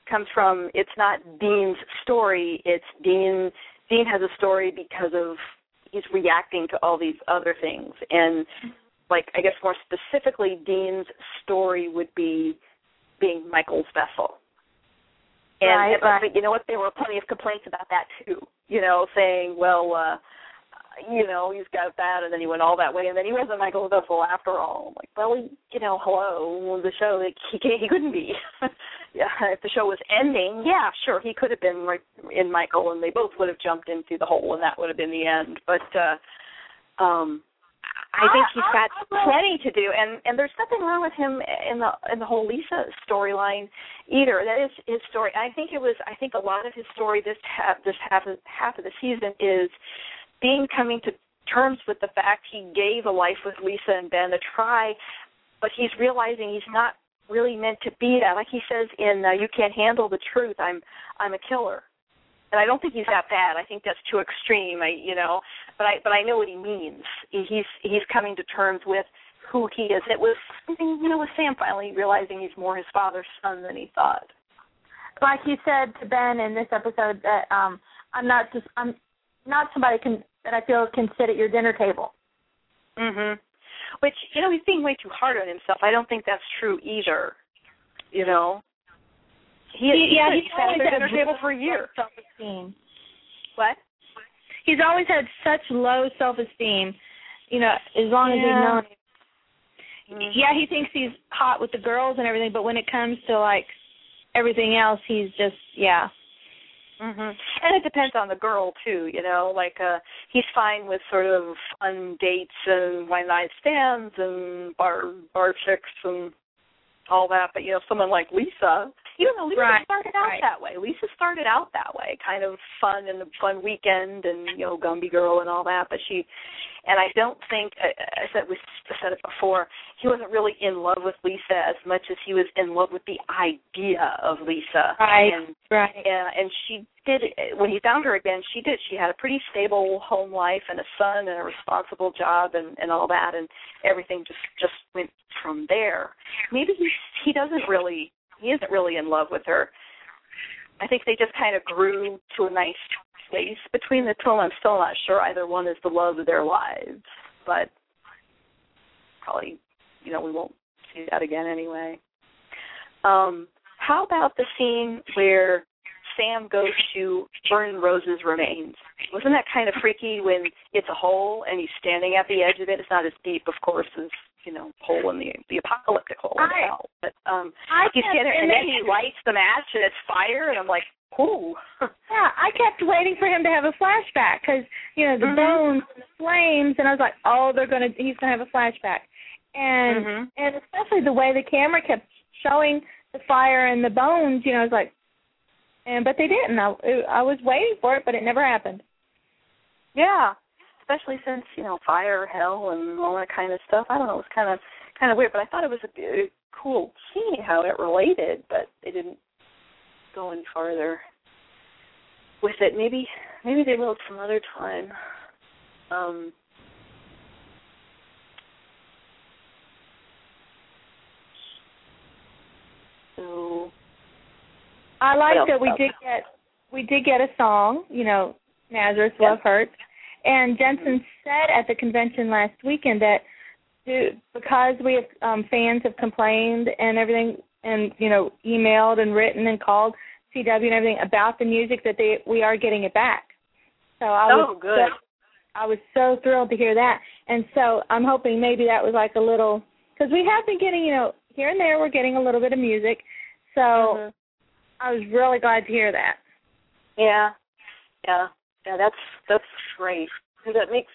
comes from it's not Dean's story. It's Dean. Dean has a story because of he's reacting to all these other things, and like I guess more specifically, Dean's story would be being Michael's vessel. And Right, but, right. but you know what? There were plenty of complaints about that too. You know, saying, well, uh you know, he's got that, and then he went all that way, and then he wasn't Michael Vessel after all. I'm like, well, he, you know, hello, the show, like, he he couldn't be. yeah, if the show was ending, yeah, sure, he could have been right in Michael, and they both would have jumped into the hole, and that would have been the end. But uh um I think he's got plenty to do, and and there's nothing wrong with him in the in the whole Lisa storyline either. That is his story. I think it was. I think a lot of his story this half this half of, half of the season is Dean coming to terms with the fact he gave a life with Lisa and Ben a try, but he's realizing he's not really meant to be that. Like he says in uh, "You Can't Handle the Truth," I'm I'm a killer, and I don't think he's that bad. I think that's too extreme. I you know, but I but I know what he means. He's he's coming to terms with who he is. It was something you know with Sam finally realizing he's more his father's son than he thought. like you said to Ben in this episode that um I'm not just I'm not somebody can that I feel can sit at your dinner table. Mhm. Which you know he's being way too hard on himself. I don't think that's true either. You know. He, He- yeah, he's at always the had dinner table for a year. Self esteem. What? He's always had such low self esteem. You know, as long as Yeah. he's known. Mhm. Yeah, he thinks he's hot with the girls and everything, but when it comes to like everything else, he's just yeah. Mhm. And it depends on the girl too, you know. Like uh he's fine with sort of fun dates and one night stands and bar bar chicks and all that, but you know, someone like Lisa, you know, Lisa Right, started out right. that way. Lisa started out that way, kind of fun and a fun weekend and you know, Gumby girl and all that. But she, and I don't think I, I said we said it before. He wasn't really in love with Lisa as much as he was in love with the idea of Lisa. Right. And Right. yeah, and she did when he found her again. She did. She had a pretty stable home life and a son and a responsible job and and all that, and everything just just went from there. Maybe he he doesn't really he isn't really in love with her. I think they just kind of grew to a nice space between the two. I'm still not sure either one is the love of their lives, but probably you know we won't see that again anyway. Um, how about the scene where Sam goes to burn Rose's remains? Wasn't that kind of freaky when it's a hole and he's standing at the edge of it? It's not as deep, of course, as you know, hole in the the apocalyptic hole in I- hell. But um, I he's kept- there, and and then he lights the match and it's fire, and I'm like, ooh. Yeah, I kept waiting for him to have a flashback because you know the Mhm. bones and the flames, and I was like, oh, they're gonna he's gonna have a flashback, and Mhm. and especially the way the camera kept showing the fire and the bones. You know, I was like, and but they didn't. I I was waiting for it, but it never happened. Yeah, especially since you know fire, hell, and all that kind of stuff. I don't know. It was kind of kind of weird, but I thought it was a, a cool seeing how it related, but they didn't go any farther with it. Maybe maybe they will some other time. Um So I like that we did get we did get a song. You know, Nazareth Yeah. Love Hurts, and Jensen said at the convention last weekend that because we have um, fans have complained and everything, and you know, emailed and written and called CW and everything about the music that they we are getting it back. So I Oh, was good. So, I was so thrilled to hear that, and so I'm hoping maybe that was like a little because we have been getting you know here and there we're getting a little bit of music, so. Mhm. I was really glad to hear that. Yeah, yeah, yeah. That's that's great. That makes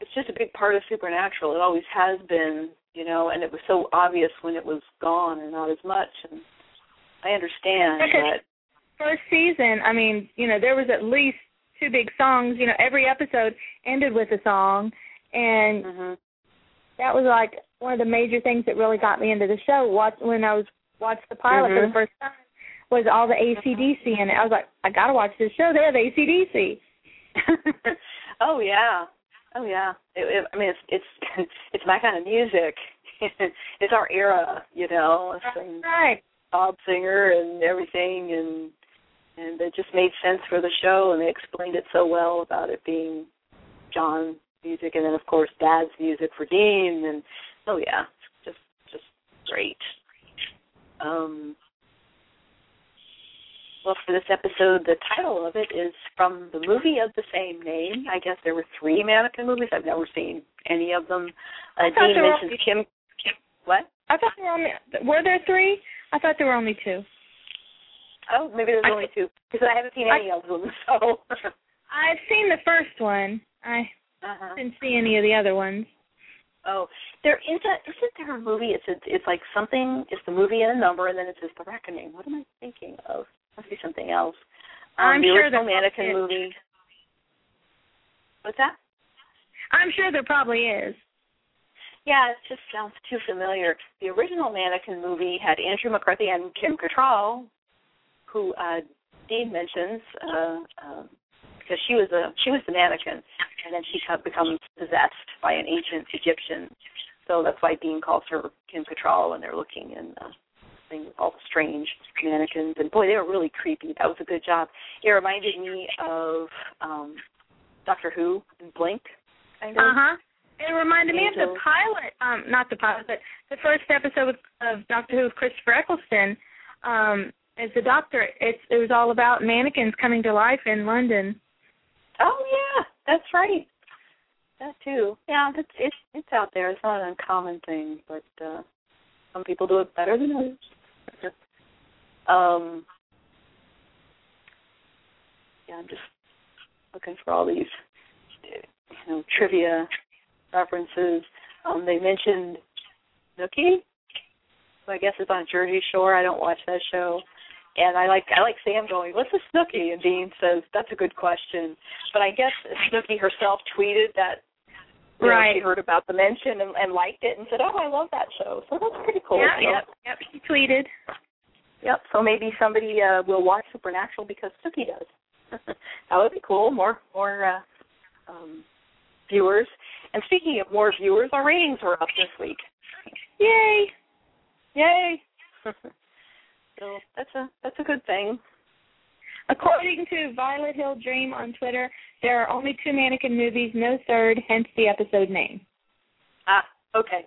it's just a big part of Supernatural. It always has been, you know, and it was so obvious when it was gone and not as much. And I understand that. First season, I mean, you know, there was at least two big songs. You know, every episode ended with a song, and hmm that was like one of the major things that really got me into the show. Watch when I was watched the pilot for Mhm. the first time was all the ACDC in it. I was like, I gotta watch this show. They have ACDC. oh yeah, oh yeah. It, it, I mean, it's it's it's my kind of music. it's our era, you know. Right. Bob Singer and everything, and and it just made sense for the show, and they explained it so well about it being John's music, and then of course Dad's music for Dean, and oh yeah, just just great. Um, well, for this episode, the title of it is from the movie of the same name. I guess there were three mannequin movies. I've never seen any of them. Uh, I thought Dean there were mentions Kim. Kim. What? I thought there were only were there three? I thought there were only two. Oh, maybe there's I- only two because I haven't seen any of them. So. I've seen the first one. I uh-huh. didn't see any of the other ones. Oh, there is a isn't there a movie? It's a, it's like something. It's the movie and a number, and then it says the reckoning. What am I thinking of? Must be something else. Um, I'm the sure there mannequin movie. What's that? I'm sure there probably is. Yeah, it just sounds too familiar. The original Mannequin movie had Andrew McCarthy and Kim Cattrall, who uh, Dean mentions, uh, um, because she was a she was the mannequin, and then she becomes possessed by an ancient Egyptian. So that's why Dean calls her Kim Cattrall when they're looking in the thing with all the strange mannequins. And boy, they were really creepy. That was a good job. It reminded me of um Doctor Who and Blink. Uh huh. It reminded me of the pilot, um, not the pilot, but the first episode of Doctor Who with Christopher Eccleston. Um, as the doctor, it's it was all about mannequins coming to life in London. Oh yeah, that's right. That too. Yeah, it's it's it's out there. It's not an uncommon thing, but uh some people do it better than others. Um yeah, I'm just looking for all these you know, trivia references. Um they mentioned Snooki, who I guess is on Jersey Shore. I don't watch that show. And I like I like Sam going, What's a Snooki? And Dean says, That's a good question. But I guess Snooki herself tweeted that you know, Right. she heard about the mention and, and liked it and said, Oh, I love that show. So that's pretty cool. Yep, So- yep, yep. She tweeted. Yep. So maybe somebody uh will watch Supernatural because Snooki does. that would be cool. More more uh um viewers. And speaking of more viewers, our ratings were up this week. Yay! Yay. so that's a that's a good thing. According to Violet Hill Dream on Twitter, there are only two mannequin movies, no third, hence the episode name. Ah, okay.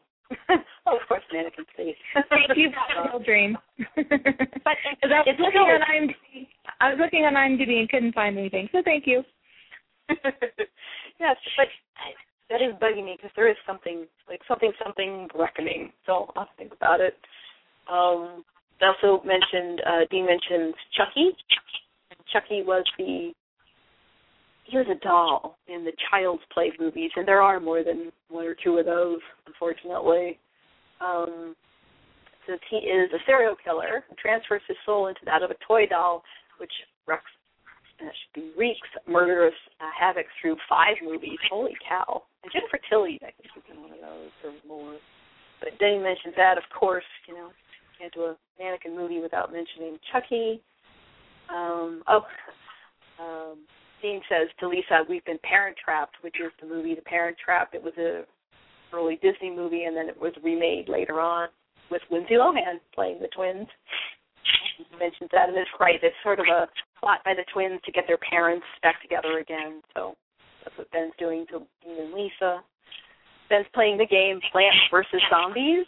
oh, of course, mannequin space. Thank you, Violet Hill Dream. But I was it's looking on IMDb. I was looking on IMDb and couldn't find anything. So thank you. yes, but that is bugging me because there is something like something something reckoning. So I'll think about it. Um, they also mentioned uh, Dean mentioned Chucky. Chucky was the he was a doll in the Child's Play movies, and there are more than one or two of those, unfortunately. Um, since he is a serial killer transfers his soul into that of a toy doll, which uh, should be wreaks murderous uh, havoc through five movies. Holy cow! And Jennifer Tilly, I think, was in one of those or more. But then he mentions that, of course, you know, can't do a mannequin movie without mentioning Chucky. Um, oh, um, Dean says to Lisa, "We've been Parent Trapped," which is the movie The Parent Trap. It was a early Disney movie, and then it was remade later on with Lindsay Lohan playing the twins. He mentions that, and it's right. It's sort of a plot by the twins to get their parents back together again. So that's what Ben's doing to Dean and Lisa. Ben's playing the game Plants versus Zombies.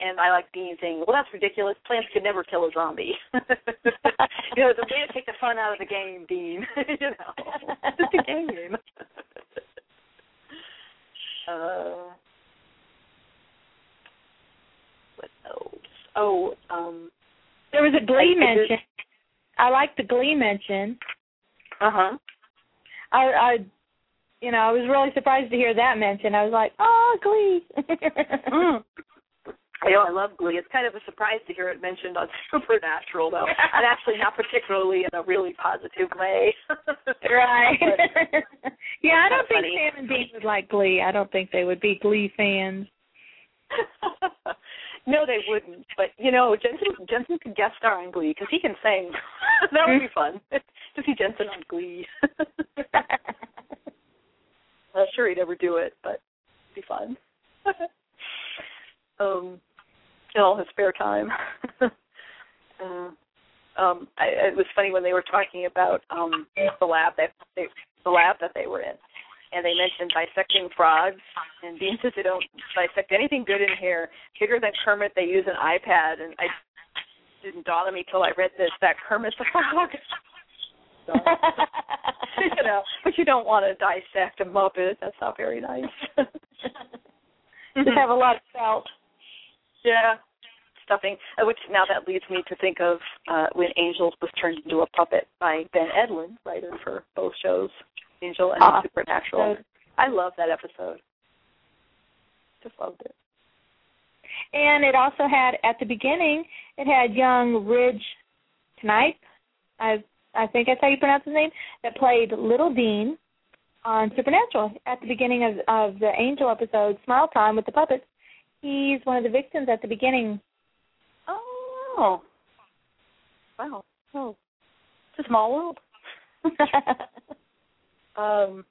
And I like Dean saying, "Well, that's ridiculous. Plants could never kill a zombie." you know, the way to take the fun out of the game, Dean. you know, it's a game. uh, what else? Oh, um, there was a Glee I- mention. I like the Glee mention. uh huh. I, I, you know, I was really surprised to hear that mentioned. I was like, oh, Glee. Mm. I know I love Glee. It's kind of a surprise to hear it mentioned on Supernatural, though, and actually not particularly in a really positive way. right. yeah, I don't think funny. Sam and Dean would like Glee. I don't think they would be Glee fans. no, they wouldn't. But you know, Jensen Jensen could guest star on Glee because he can sing. that would be fun to see Jensen on Glee. I'm sure he'd never do it, but it'd be fun. um, in all his spare time. uh, um, I, it was funny when they were talking about um the lab that they, the lab that they were in, and they mentioned dissecting frogs. And Dean says they don't dissect anything good in here. Bigger than Kermit, they use an iPad, and I didn't dawn on me till I read this that Kermit's a frog. You know, but you don't want to dissect a Muppet. That's not very nice. Just have a lot of felt. Yeah, stuffing. uh, Which now that leads me to think of uh, when Angels was turned into a puppet by Ben Edlund, writer for both shows, Angel and Ah, Supernatural. so- I love that episode. Just loved it. And it also had at the beginning, it had young Ridge Canipe. I I think that's how you pronounce his name. That played Little Dean on Supernatural at the beginning of of the Angel episode, Smile Time with the puppets. He's one of the victims at the beginning. Oh, wow. Oh, it's a small world. Um,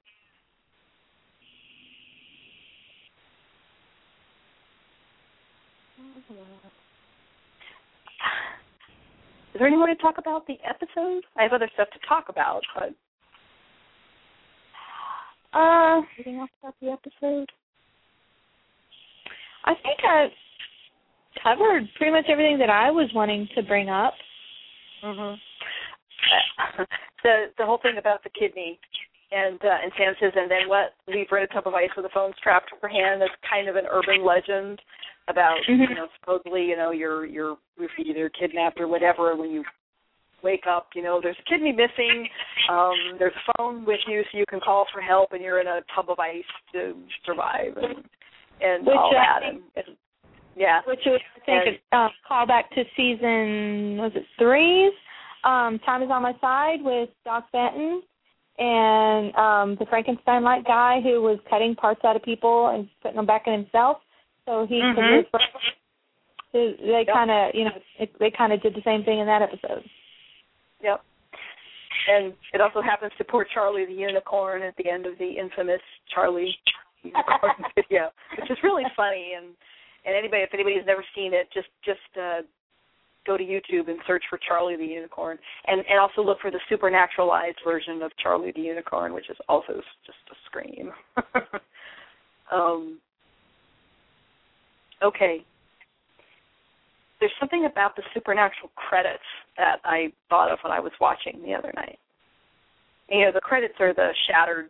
is there any more to talk about the episode? I have other stuff to talk about, but uh, anything else about the episode? I think I covered pretty much everything that I was wanting to bring up. hmm the the whole thing about the kidney and uh, and Sam says, and then what? Red a tub of ice with a phone strapped to her hand. That's kind of an urban legend about Mhm. you know supposedly you know you're you're either kidnapped or whatever when you wake up. You know there's a kidney missing. Um, there's a phone with you so you can call for help, and you're in a tub of ice to survive and and Which all I that. think- And, and yeah, which was I think a uh, callback to season was it three's um, Time is on my side with Doc Benton and um, the Frankenstein like guy who was cutting parts out of people and putting them back in himself so he could Mhm. live forever. So they Yep. kind of you know it, they kind of did the same thing in that episode. Yep. And it also happens to poor Charlie the unicorn at the end of the infamous Charlie unicorn video, which is really funny. And and anybody, if anybody's never seen it, just just uh, go to YouTube and search for Charlie the unicorn, and and also look for the supernaturalized version of Charlie the unicorn, which is also just a scream. um. Okay, there's something about the supernatural credits that I thought of when I was watching the other night. You know, the credits are the shattered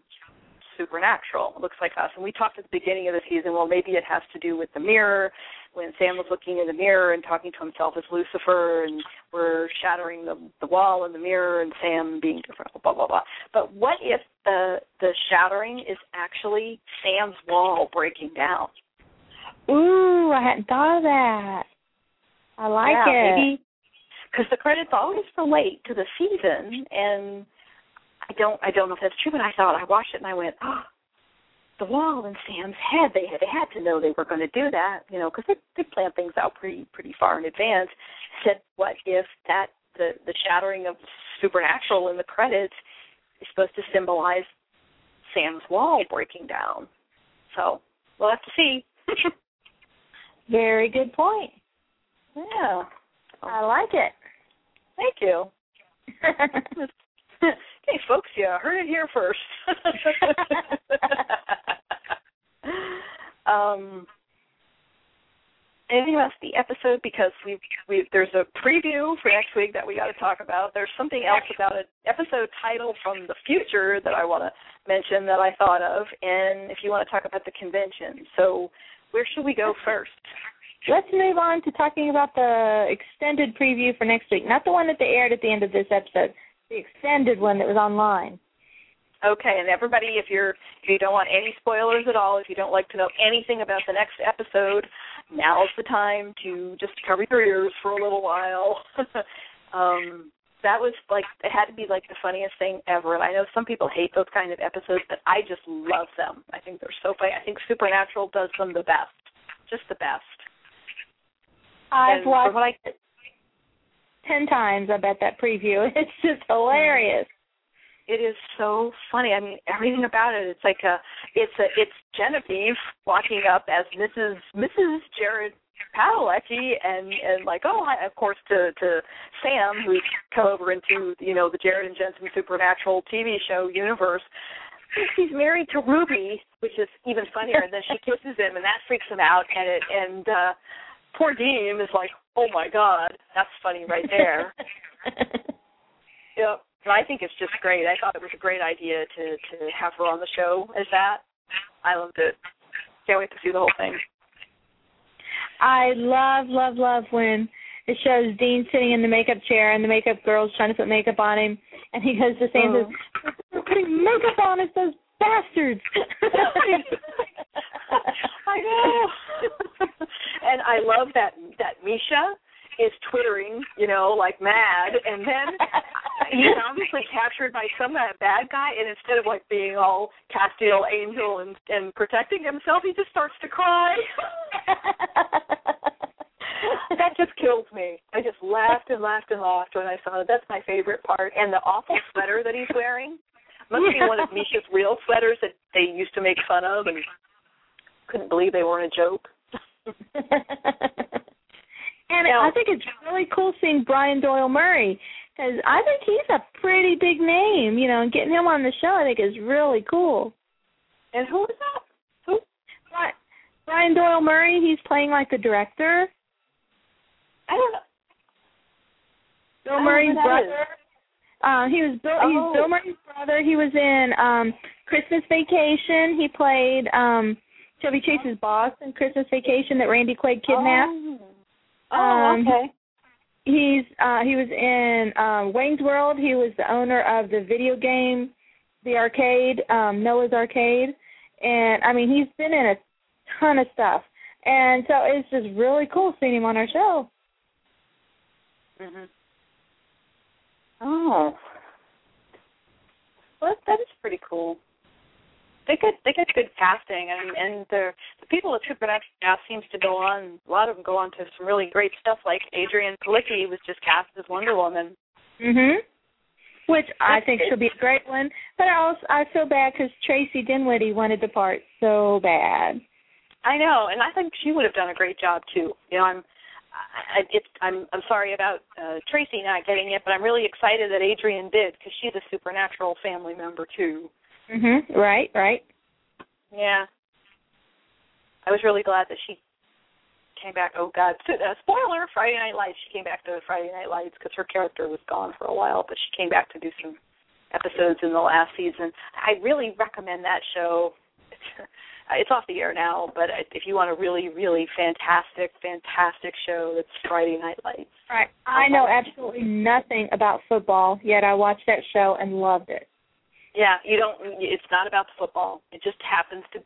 supernatural. It looks like us, and we talked at the beginning of the season. Well, maybe it has to do with the mirror, when Sam was looking in the mirror and talking to himself as Lucifer, and we're shattering the the wall in the mirror, and Sam being different, blah blah blah. But what if the the shattering is actually Sam's wall breaking down? Ooh, I hadn't thought of that. I like yeah, it. Maybe because the credits always relate to the season, and I don't I don't know if that's true, but I thought I watched it and I went, oh, the wall in Sam's head. They had they had to know they were going to do that, you know, because they they plan things out pretty pretty far in advance. Said, what if that the the shattering of supernatural in the credits is supposed to symbolize Sam's wall breaking down? So we'll have to see. Very good point. Yeah. I like it. Thank you. hey, folks, you heard it here first. um, anything about the episode? Because we we there's a preview for next week that we got to talk about. There's something else about an episode title from the future that I want to mention that I thought of, and if you want to talk about the convention, so where should we go first? Let's move on to talking about the extended preview for next week, not the one that they aired at the end of this episode, the extended one that was online. Okay, and everybody, if you're if you don't want any spoilers at all, if you don't like to know anything about the next episode, now's the time to just cover your ears for a little while. um, that was like it had to be like the funniest thing ever. And I know some people hate those kind of episodes, but I just love them. I think they're so funny. I think Supernatural does them the best, just the best. I've And watched from what I ten times. I bet that preview. It's just hilarious. it is so funny. I mean, everything about it. It's like a, it's a, it's Genevieve walking up as Mrs. Mrs. Jared Padalecki, and and like, oh, hi, of course, to to Sam, who's come over into you know the Jared and Jensen Supernatural TV show universe. He's married to Ruby, which is even funnier. And then she kisses him, and that freaks him out. And it and uh poor Dean is like, oh my god, that's funny right there. Yep. And I think it's just great. I thought it was a great idea to to have her on the show as that. I loved it. Can't wait to see the whole thing. I love, love, love when it shows Dean sitting in the makeup chair and the makeup girl's trying to put makeup on him, and he goes to Sam and says, "They're oh. putting makeup on us, those bastards." I know. and I love that that Misha is twittering, you know, like mad, and then he's obviously captured by some bad guy, and instead of like being all Castiel angel and and protecting himself, he just starts to cry. that just kills me. I just laughed and laughed and laughed when I saw it. That's my favorite part. And the awful sweater that he's wearing must be one of Misha's real sweaters that they used to make fun of and couldn't believe they weren't a joke. and Yeah. I think it's really cool seeing Brian Doyle Murray because I think he's a pretty big name, you know, and getting him on the show I think is really cool. And who is that? Who? Brian Doyle Murray, he's playing like the director. I don't know. Bill don't Murray's brother. Uh, he was Bill. Oh. He's Bill Murray's brother. He was in um Christmas Vacation. He played um Chevy Chase's boss in Christmas Vacation that Randy Quaid kidnapped. Oh, oh Um, okay. He's uh he was in um Wayne's World. He was the owner of the video game, the arcade, um Noah's Arcade. And I mean he's been in a ton of stuff. And so it's just really cool seeing him on our show. hmm Oh. Well, that is pretty cool. They get they get good casting, and and the the people at Supernatural now seems to go on. A lot of them go on to some really great stuff. Like Adrianne Palicki was just cast as Wonder Woman. Mhm. Which I think she'll be a great one, but I also I feel bad because Traci Dinwiddie wanted the part so bad. I know, and I think she would have done a great job too. You know, I'm I, it's I'm I'm sorry about uh, Traci not getting it, but I'm really excited that Adrianne did because she's a Supernatural family member too. Mhm. Right. Right. Yeah. I was really glad that she came back. Oh God! Uh, spoiler: Friday Night Lights. She came back to Friday Night Lights because her character was gone for a while, but she came back to do some episodes in the last season. I really recommend that show. It's, it's off the air now, but if you want a really, really fantastic, fantastic show, that's Friday Night Lights. Right. I know absolutely nothing about football, yet I watched that show and loved it. Yeah, you don't. It's not about the football. It just happens to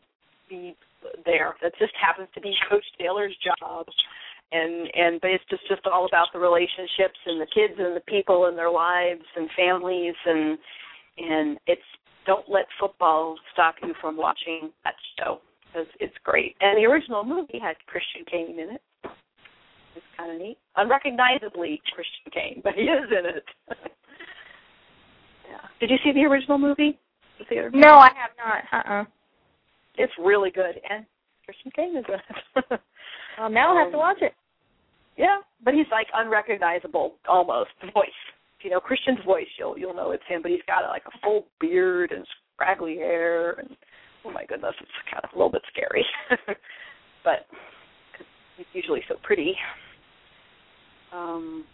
be there. That just happens to be Coach Taylor's job, and and but it's just just all about the relationships and the kids and the people and their lives and families and and it's don't let football stop you from watching that show because it's great. And the original movie had Christian Kane in it. It's kind of neat. Unrecognizably Christian Kane, but he is in it. yeah. Did you see the original movie? The no, I have not. Uh-uh. It's really good, and Christian Kane is in it. well, now I'll have to watch it. Yeah, but he's like unrecognizable almost voice you know Christian's voice, you'll you'll know it's him. But he's got like a full beard and scraggly hair, and oh my goodness, it's kind of a little bit scary. but cause he's usually so pretty. Um,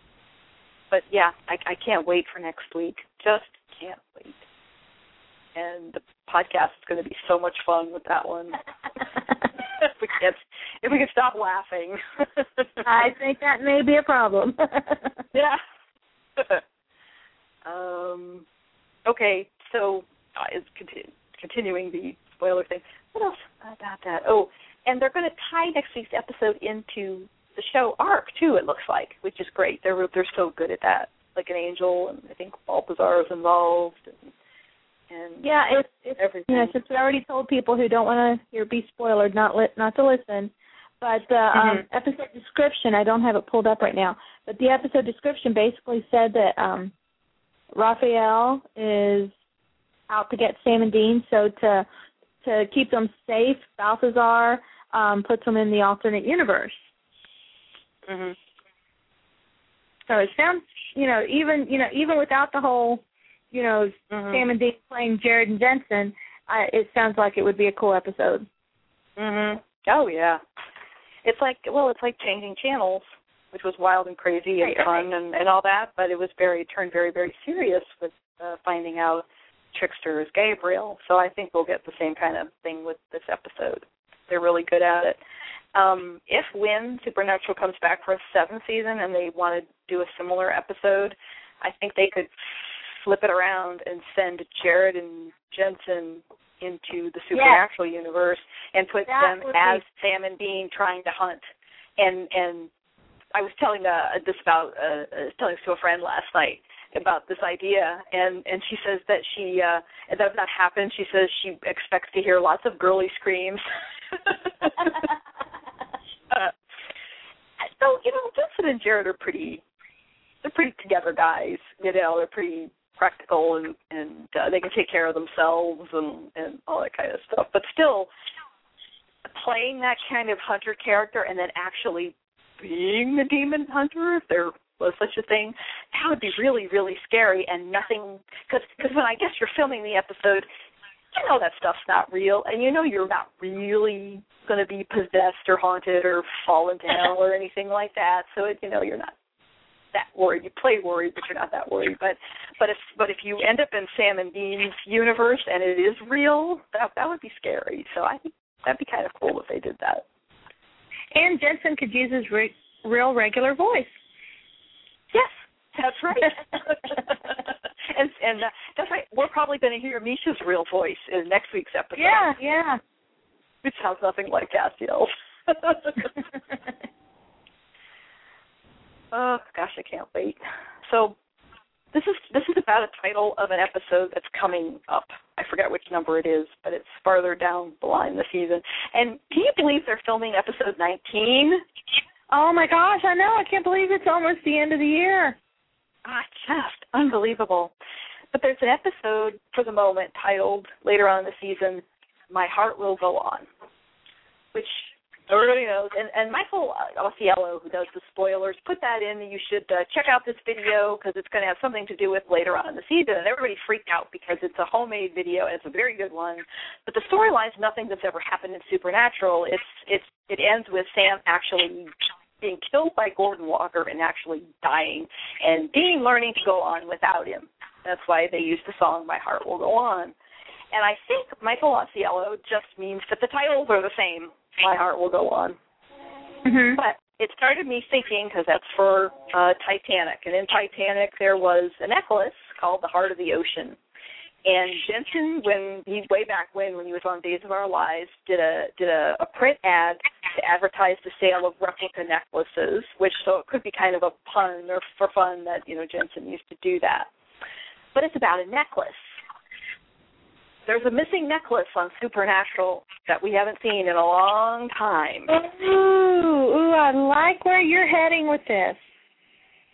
but yeah, I, I can't wait for next week. Just can't wait. And the podcast is going to be so much fun with that one. if we can if we can stop laughing. I think that may be a problem. yeah. Um, okay, so uh, it's continu- continuing the spoiler thing. What else about that? Oh, and they're going to tie next week's episode into the show arc too. It looks like, which is great. They're they're so good at that. Like an angel, and I think Balthazar is involved. And, and yeah, it's, it's everything. Know, since we already told people who don't want to hear be spoiled not li- not to listen. But the um, mm-hmm. episode description, I don't have it pulled up right now. But the episode description basically said that um Raphael is out to get Sam and Dean, so to to keep them safe, Balthazar um, puts them in the alternate universe. Mhm. So it sounds, you know, even you know, even without the whole, you know, mm-hmm. Sam and Dean playing Jared and Jensen, I, it sounds like it would be a cool episode. Mhm. Oh yeah. It's like well, it's like changing channels which was wild and crazy and fun and, and all that, but it was very turned very very serious with uh, finding out Trickster is Gabriel. So I think we'll get the same kind of thing with this episode. They're really good at it. Um, if when Supernatural comes back for a seventh season and they want to do a similar episode, I think they could flip it around and send Jared and Jensen into the supernatural yes. universe and put that them as be... Sam and Dean trying to hunt and and I was telling uh, this about uh, uh, telling this to a friend last night about this idea, and and she says that she uh, that if that happened. She says she expects to hear lots of girly screams. so you know, Jensen and Jared are pretty. They're pretty together guys. You know, they're pretty practical and and uh, they can take care of themselves and and all that kind of stuff. But still, playing that kind of hunter character and then actually being the demon hunter, if there was such a thing, that would be really, really scary and nothing. Because cause when I guess you're filming the episode, you know that stuff's not real, and you know you're not really going to be possessed or haunted or fall into hell or anything like that. So it, you know you're not that worried. You play worried, but you're not that worried. But but if but if you end up in Sam and Dean's universe and it is real, that that would be scary. So I think that'd be kind of cool if they did that. And Jensen could use his re- real regular voice. Yes, that's right. and and uh, that's right. We're probably going to hear Misha's real voice in next week's episode. Yeah, yeah. It sounds nothing like Castiel's. oh gosh, I can't wait. So this is this is about a title of an episode that's coming up. I forget which number it is, but it's farther down the line the season. And can you believe they're filming episode 19? Oh my gosh, I know. I can't believe it's almost the end of the year. Ah, just unbelievable. But there's an episode for the moment titled later on in the season, My Heart Will Go On, which Everybody knows. And, and Michael Ausiello, who does the spoilers, put that in. You should uh, check out this video because it's going to have something to do with later on in the season. And everybody freaked out because it's a homemade video and it's a very good one. But the storyline's nothing that's ever happened in Supernatural. It's it's it ends with Sam actually being killed by Gordon Walker and actually dying, and Dean learning to go on without him. That's why they used the song "My Heart Will Go On." And I think Michael Ausiello just means that the titles are the same. My heart will go on. Mhm. But it started me thinking because that's for uh, Titanic, and in Titanic there was a necklace called the Heart of the Ocean. And Jensen, when he way back when, when he was on Days of Our Lives, did a did a, a print ad to advertise the sale of replica necklaces, which so it could be kind of a pun or for fun that you know Jensen used to do that. But it's about a necklace. There's a missing necklace on Supernatural that we haven't seen in a long time. Ooh, ooh, I like where you're heading with this.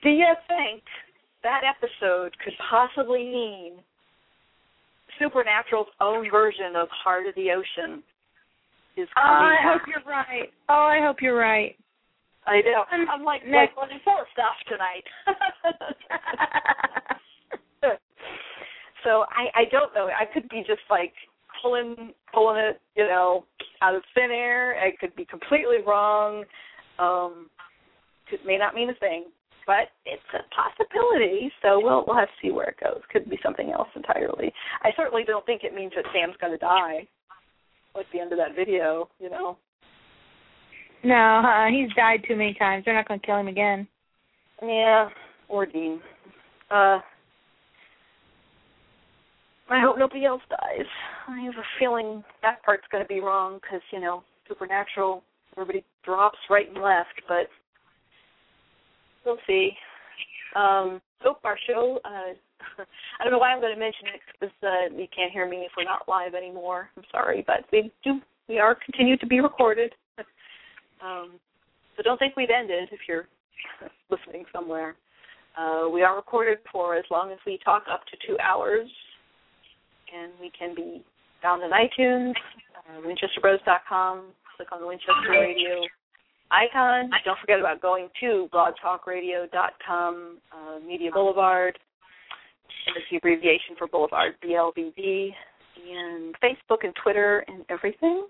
Do you think that episode could possibly mean Supernatural's own version of Heart of the Ocean is Oh, I hope you're right. Oh, I hope you're right. I know. I'm like Next- like full of stuff tonight. so I I don't know. I could be just like pulling pulling it, you know, out of thin air. It could be completely wrong. Um it may not mean a thing, but it's a possibility. So we'll we'll have to see where it goes. Could be something else entirely. I certainly don't think it means that Sam's going to die. At the end of that video, you know. no, uh, he's died too many times. They're not going to kill him again. Yeah, or Dean. Uh, I hope nobody else dies. I have a feeling that part's going to be wrong because you know supernatural. Everybody drops right and left, but we'll see. Um, our show. Uh, I don't know why I'm going to mention it because uh, you can't hear me if we're not live anymore. I'm sorry, but we do. We are continue to be recorded. um, so don't think we've ended if you're listening somewhere. Uh, we are recorded for as long as we talk up to two hours, and we can be found on iTunes, uh, WinchesterBros.com. Click on the Winchester Radio icon. Don't forget about going to blogtalkradio.com, uh, Media Boulevard, and it's the abbreviation for Boulevard, BLBD, and Facebook and Twitter and everything.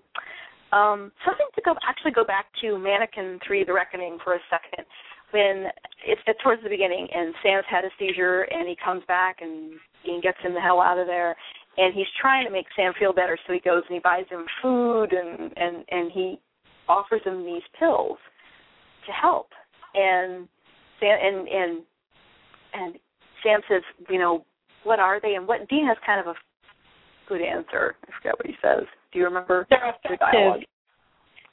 Um, something to go actually go back to Mannequin Three: The Reckoning for a second. When it's it's towards the beginning, and Sam's had a seizure, and he comes back, and Dean gets him the hell out of there, and he's trying to make Sam feel better, so he goes and he buys him food, and and and he offers them these pills to help, and Sam and and and Sam says, you know, what are they, and what Dean has kind of a good answer. I forget what he says. Do you remember They're effective.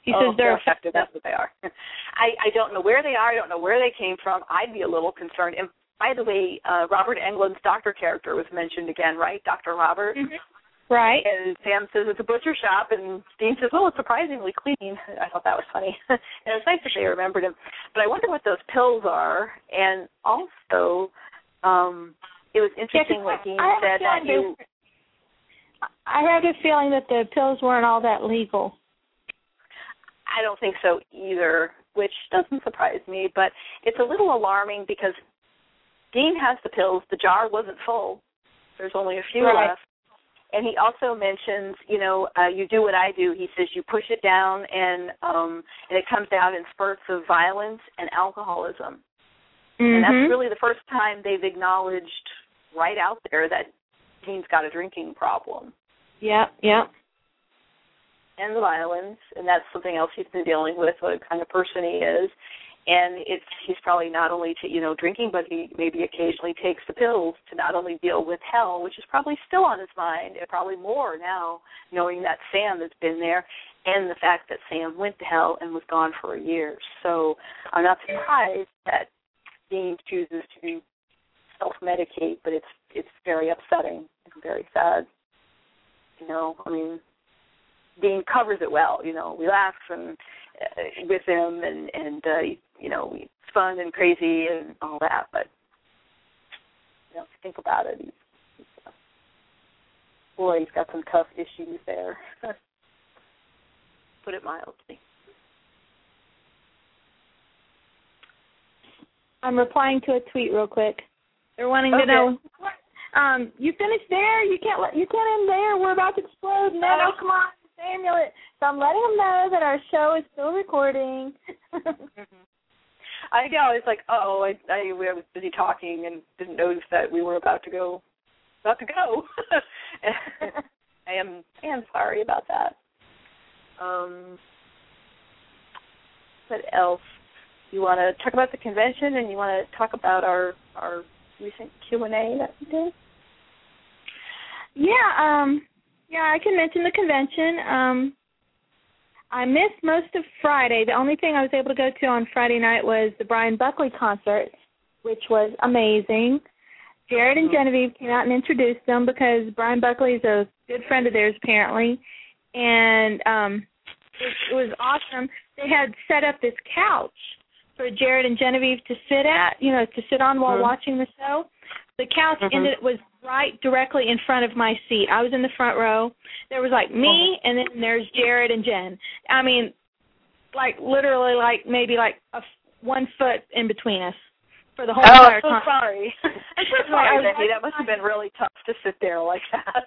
He oh, says they're effective. That's what they are. I I don't know where they are. I don't know where they came from. I'd be a little concerned. And by the way, uh Robert Englund's doctor character was mentioned again, right? Dr. Robert. Right. And Sam says it's a butcher shop, and Dean says, "Well, it's surprisingly clean." I thought that was funny, and it was nice that they remembered him. But I wonder what those pills are, and also, um it was interesting what Dean I said that you. I have a feeling that the pills weren't all that legal. I don't think so either, which doesn't surprise me, but it's a little alarming because Dean has the pills. The jar wasn't full. There's only a few Right. left. And he also mentions, you know, uh, you do what I do. He says you push it down and um and it comes out in spurts of violence and alcoholism. And Mhm. that's really the first time they've acknowledged right out there that Dean's got a drinking problem. Yeah, yeah. and the violence, and that's something else he's been dealing with, what kind of person he is. And it's he's probably not only to, you know drinking, but he maybe occasionally takes the pills to not only deal with hell, which is probably still on his mind, and probably more now, knowing that Sam has been there, and the fact that Sam went to hell and was gone for a year. So I'm not surprised that Dean chooses to self-medicate, but it's it's very upsetting and very sad. You know, I mean, Dean covers it well. You know, we laugh and uh, with him, and and uh, you know, it's fun and crazy and all that. But you know, think about it, he's, he's uh, boy, he's got some tough issues there. Put it mildly. I'm replying to a tweet real quick. They're wanting Okay. to know. Um, you finished there? You can't let you can't end there. We're about to explode. No, no, Oh. come on, Samuel. So I'm letting them know that our show is still recording. I know. It's like, oh, I, I we was busy talking and didn't notice that we were about to go, about to go. I am I am sorry about that. Um, what else? You want to talk about the convention, and you want to talk about our our recent Q and A that we did? Yeah, um, yeah, I can mention the convention. Um, I missed most of Friday. The only thing I was able to go to on Friday night was the Brian Buckley concert, which was amazing. Jared and Genevieve came out and introduced them because Brian Buckley is a good friend of theirs apparently, and um, it, it was awesome. They had set up this couch for Jared and Genevieve to sit at, you know, to sit on while Mhm. watching the show. The couch Mhm. ended was right directly in front of my seat. I was in the front row. There was like me, and then there's Jared and Jen. I mean, like literally, like maybe like a f- one foot in between us for the whole Oh, entire I'm so time. sorry. I'm so sorry, Becky. That must have been really tough to sit there like that.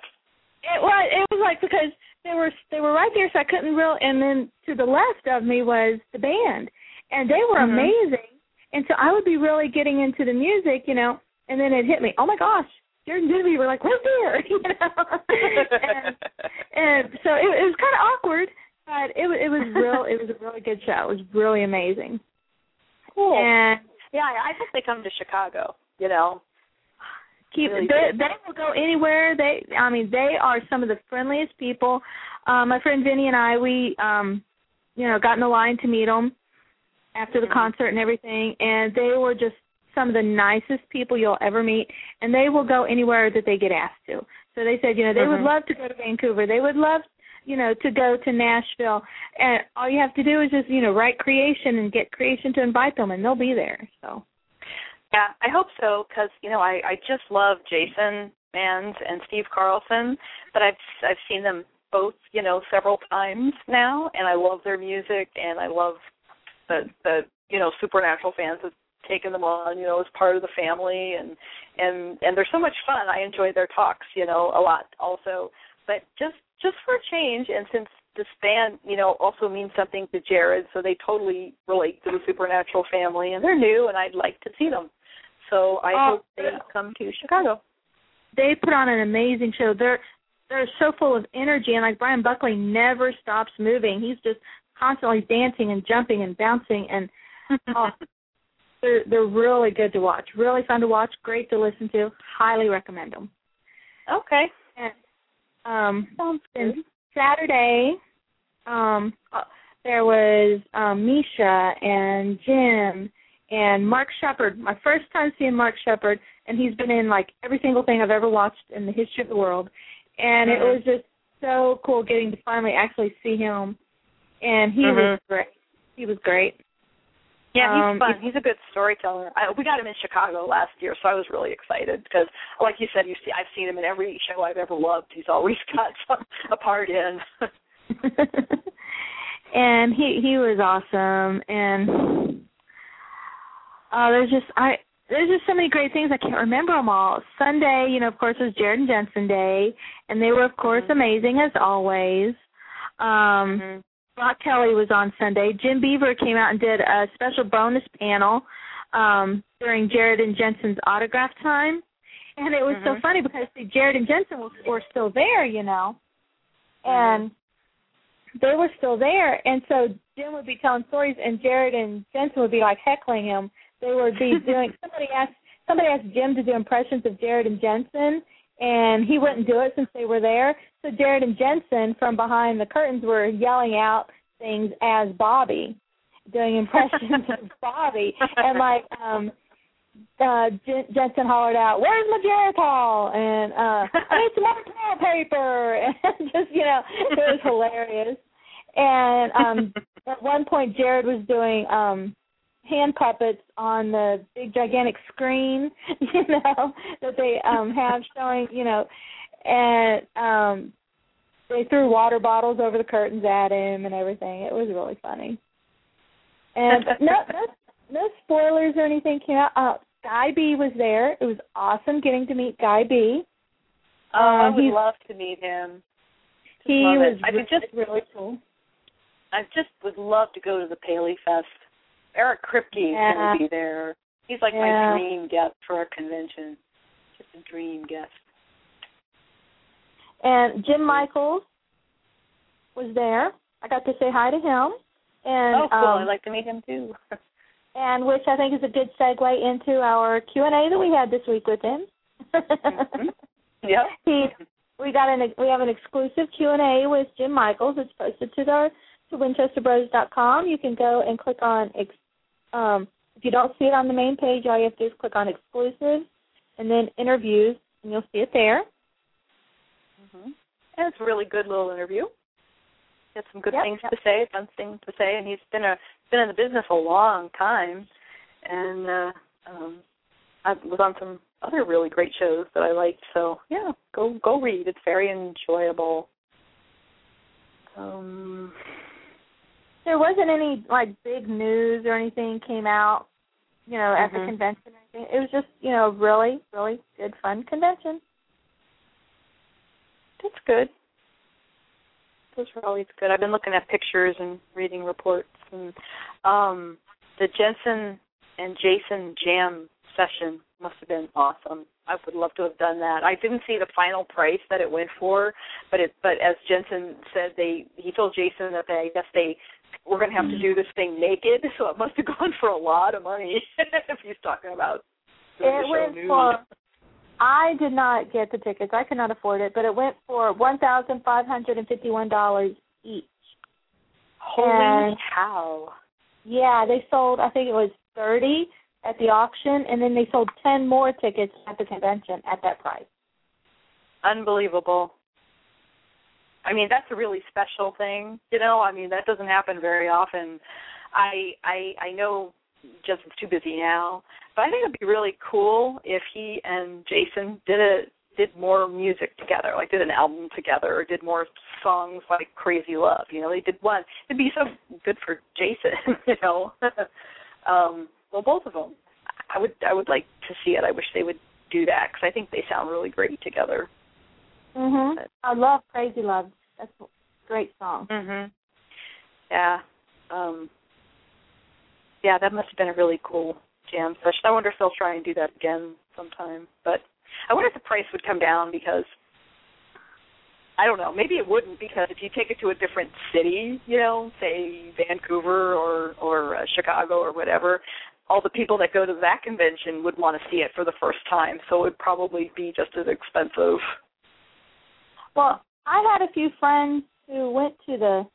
It was it was like because they were they were right there, so I couldn't real. And then to the left of me was the band, and they were Mhm. amazing. And so I would be really getting into the music, you know, and then it hit me. Oh my gosh, Jared and Genevieve were like right there, you know. and, and so it, it was kind of awkward, but it was it was real. It was a really good show. It was really amazing. cool. And yeah, I hope they come to Chicago. You know. keep Really they, they will go anywhere they i mean they are some of the friendliest people um my friend vinny and i we um you know got in the line to meet them after the Mhm. concert and everything and they were just some of the nicest people you'll ever meet and they will go anywhere that they get asked to. So they said you know they would Mhm. love to go to vancouver. They would love you know to go to nashville. And all you have to do is just you know write creation and get creation to invite them and they'll be there so. Yeah, I hope so because you know I I just love Jason Manns and Steve Carlson, but I've I've seen them both you know several times now, and I love their music and I love the the you know supernatural fans taken them on you know as part of the family and and and they're so much fun. I enjoy their talks you know a lot also, but just just for a change and since this band, you know, also means something to Jared, so they totally relate to the supernatural family, and they're new, and I'd like to see them. So I Oh, hope they come to Chicago. they put on an amazing show. They're they're so full of energy, and like Brian Buckley never stops moving. He's just constantly dancing and jumping and bouncing, and oh, they're they're really good to watch. Really fun to watch. Great to listen to. Highly recommend them. Okay, And um, sounds good. Saturday, um, uh, there was um, Misha and Jim and Mark Sheppard. My first time seeing Mark Sheppard, and he's been in like every single thing I've ever watched in the history of the world. And it Mhm. was just so cool getting to finally actually see him. And he Mhm. was great. He was great. Yeah, he's Um, fun. He's a good storyteller. I, we got him in Chicago last year, so I was really excited because, like you said, you see, I've seen him in every show I've ever loved. He's always got some a part in. and he he was awesome and uh there's just I there's just so many great things I can't remember them all. Sunday, you know, of course, was Jared and Jensen Day, and they were of course Mhm. amazing as always. Um Mhm. Rock Kelly was on Sunday. Jim Beaver came out and did a special bonus panel um during Jared and Jensen's autograph time. And it was so Mhm. funny because see, Jared and Jensen were, were still there, you know. And they were still there and so Jim would be telling stories and Jared and Jensen would be like heckling him. They would be doing somebody asked somebody asked Jim to do impressions of Jared and Jensen and he wouldn't do it since they were there. So Jared and Jensen from behind the curtains were yelling out things as Bobby, doing impressions of Bobby. And like um uh Jen- Jensen hollered out, "Where's my Geritol?" and uh I need some more toilet paper and just you know, it was hilarious. And um at one point Jared was doing um hand puppets on the big gigantic screen, you know, that they um have showing, you know, and um they threw water bottles over the curtains at him and everything. It was really funny. And no no no spoilers or anything came out. Uh Guy Bee was there. It was awesome getting to meet Guy Bee. Oh, I Um, would love to meet him. Just He was I just really cool. I just would love to go to the Paley Fest. Eric Kripke is Yeah. going to be there. He's like Yeah. my dream guest for a convention. Just a dream guest. And Jim Michaels was there. I got to say hi to him. And oh, cool! um, I'd like to meet him too. and which I think is a good segue into our Q and A that we had this week with him. mm-hmm. Yep. He, we got an we have an exclusive Q and A with Jim Michaels. It's posted to the to WinchesterBros.com. You can go and click on ex, um, if you don't see it on the main page, all you have to do is click on exclusives and then interviews, and you'll see it there. Mm-hmm. And it's a really good little interview. He had some good Yep, things yep. to say, fun things to say, and he's been a been in the business a long time, and uh, um, I was on some other really great shows that I liked. So yeah, go go read. It's very enjoyable. Um, There wasn't any like big news or anything came out, you know, at the Mhm. convention or anything. It was just, you know, really, really good fun convention. that's good. Those were always good. I've been looking at pictures and reading reports, and um, the Jensen and Jason jam session must have been awesome. I would love to have done that. I didn't see the final price that it went for, but it but as Jensen said, they he told Jason that they I guess they were going to have to mm-hmm. do this thing naked, so it must have gone for a lot of money. if he's talking about the It went nude. for I did not get the tickets. I could not afford it, but it went for one thousand five hundred and fifty one dollars each. Holy and- cow! Yeah, they sold I think it was thirty at the auction and then they sold ten more tickets at the convention at that price. unbelievable. I mean, that's a really special thing, you know. I mean, that doesn't happen very often. I I I know Jensen's too busy now, but I think it'd be really cool if he and Jason did a did more music together, like did an album together, or did more songs like Crazy Love. You know, they did one. It'd be so good for Jason, you know. um, well, both of them. I would I would like to see it. I wish they would do that because I think they sound really great together. Mhm. I love Crazy Love. That's a great song. Mhm. Yeah. Um Yeah, that must have been a really cool jam session. I wonder if they'll try and do that again sometime. But I wonder if the price would come down because I don't know. Maybe it wouldn't because if you take it to a different city, you know, say Vancouver or or uh, Chicago or whatever, all the people that go to that convention would want to see it for the first time. So it would probably be just as expensive. Well, I had a few friends who went to the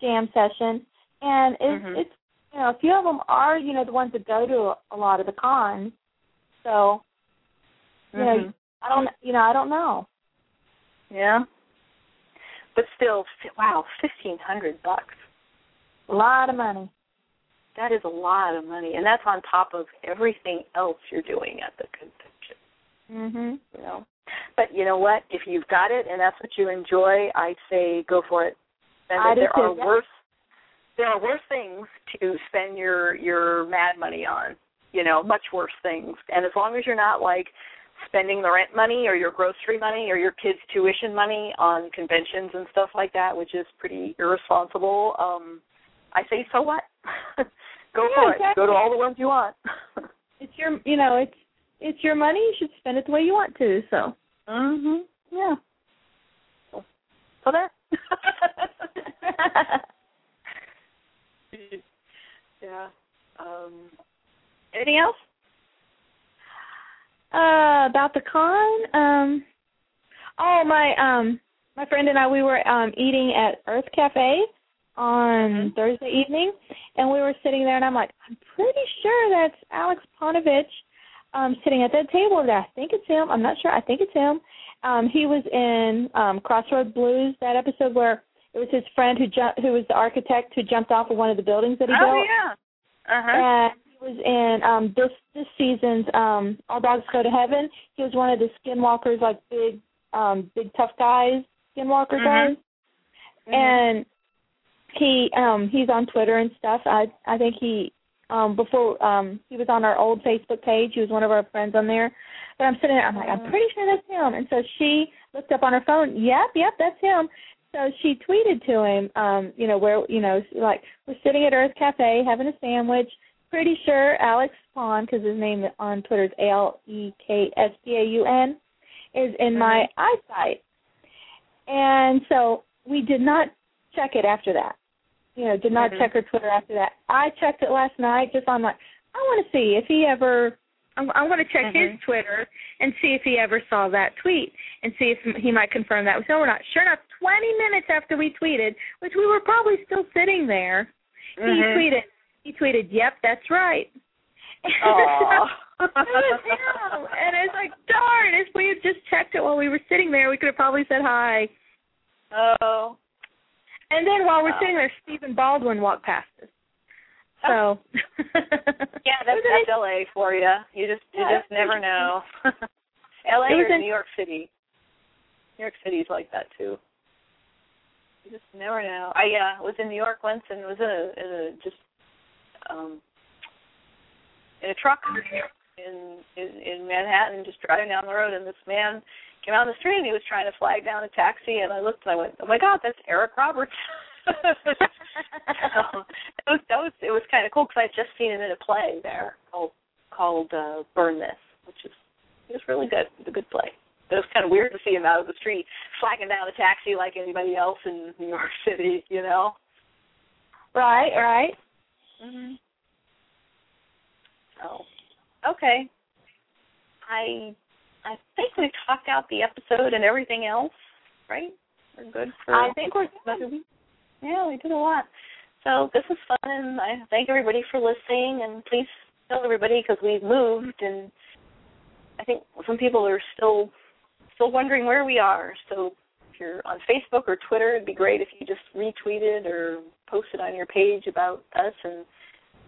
jam session, and it's Mhm. it's you know a few of them are you know the ones that go to a, lot of the cons, so you know Mhm. I don't you know I don't know. Yeah. But still, wow, fifteen hundred bucks. A lot of money. That is a lot of money, and that's on top of everything else you're doing at the. Mhm. You know. But you know what? If you've got it and that's what you enjoy, I say go for it. And I there are worse there are worse things to spend your your mad money on. You know, much worse things. And as long as you're not like spending the rent money or your grocery money or your kids' tuition money on conventions and stuff like that, which is pretty irresponsible, um, I say so what? Go Yeah, for it. Go to all the ones you want. It's your you know it's it's your money. You should spend it the way you want to. So. mhm. Yeah. So, there. yeah. Um anything else? Uh, about the con. Um, oh my um my friend and I we were um eating at Earth Cafe on Mhm. Thursday evening, and we were sitting there, and I'm like, I'm pretty sure that's Aleks Paunovic um sitting at that table there. I think it's him. I'm not sure. I think it's him. Um, he was in um Crossroad Blues that episode where it was his friend who jumped, who was the architect who jumped off of one of the buildings that he built. Oh yeah. Uh-huh. And he was in um this this season's um All Dogs Go to Heaven. He was one of the skinwalkers, like big um big tough guys, skinwalker Mhm. guys. Mhm. And he um he's on Twitter and stuff. I I think he um before um he was on our old Facebook page. He was one of our friends on there. But I'm sitting there, I'm like, I'm Mhm. pretty sure that's him. And so she looked up on her phone, yep, yep, that's him. So she tweeted to him, um, you know, where you know, like we're sitting at Earth Cafe having a sandwich. Pretty sure Aleks Paun, because his name on Twitter is A L E K S P A U N, is in my eyesight. And so we did not check it after that. You know, did not Mhm. check her Twitter after that. I checked it last night just on like I want to see if he ever. I'm, I'm going to check his Mhm. Twitter and see if he ever saw that tweet and see if he might confirm that. So we're not sure enough. 20 minutes after we tweeted, which we were probably still sitting there, he Mhm. tweeted. He tweeted, "Yep, that's right." Aw. it was him, and it's like, darn! If we had just checked it while we were sitting there, we could have probably said hi. Oh. And then while we're Wow. sitting there, Stephen Baldwin walked past us. So Oh. Yeah, that's, that's LA for you. You just you Yeah, just never know. LA or in- New York City. New York City's like that too. You just never know. I uh, was in New York once and was in a, in a just um in a truck in, in in Manhattan, just driving down the road, and this man came out on the street and he was trying to flag down a taxi, and I looked and I went, "Oh my God, that's Eric Roberts." so, it was that was it was kind of cool because I had just seen him in a play there called called uh, Burn This, which is it was really good. It was a good play. But it was kind of weird to see him out of the street flagging down a taxi like anybody else in New York City, you know. right, right. Mm-hmm. So, okay. I I think we talked out the episode and everything else, right? We're good for I think we're week. Yeah, we did a lot. So this was fun, and I thank everybody for listening. And please tell everybody because we've moved, and I think some people are still still wondering where we are. So if you're on Facebook or Twitter, it'd be great if you just retweeted or posted on your page about us. And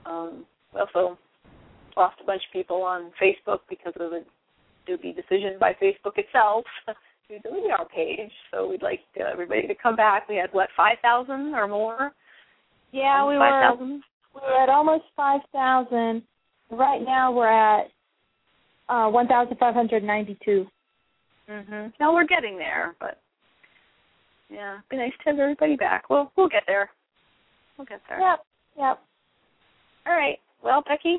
um, we also lost a bunch of people on Facebook because of the Doobie decision by Facebook itself to delete our page. So we'd like uh, everybody to come back. We had what five thousand or more? Yeah, we five were thousand. we were at almost five thousand. Right now we're at uh one thousand five hundred ninety two. Mhm. No, we're getting there, but yeah, it'd be nice to have everybody back. We'll we'll get there. We'll get there. Yep. Yep. All right. Well, Becky,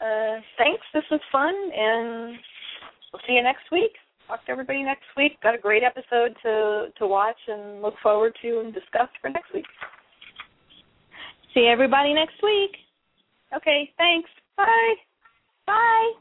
uh, thanks. This was fun, and we'll see you next week. Talk to everybody next week. Got a great episode to to watch and look forward to and discuss for next week. See everybody next week. Okay. Thanks. Bye. Bye.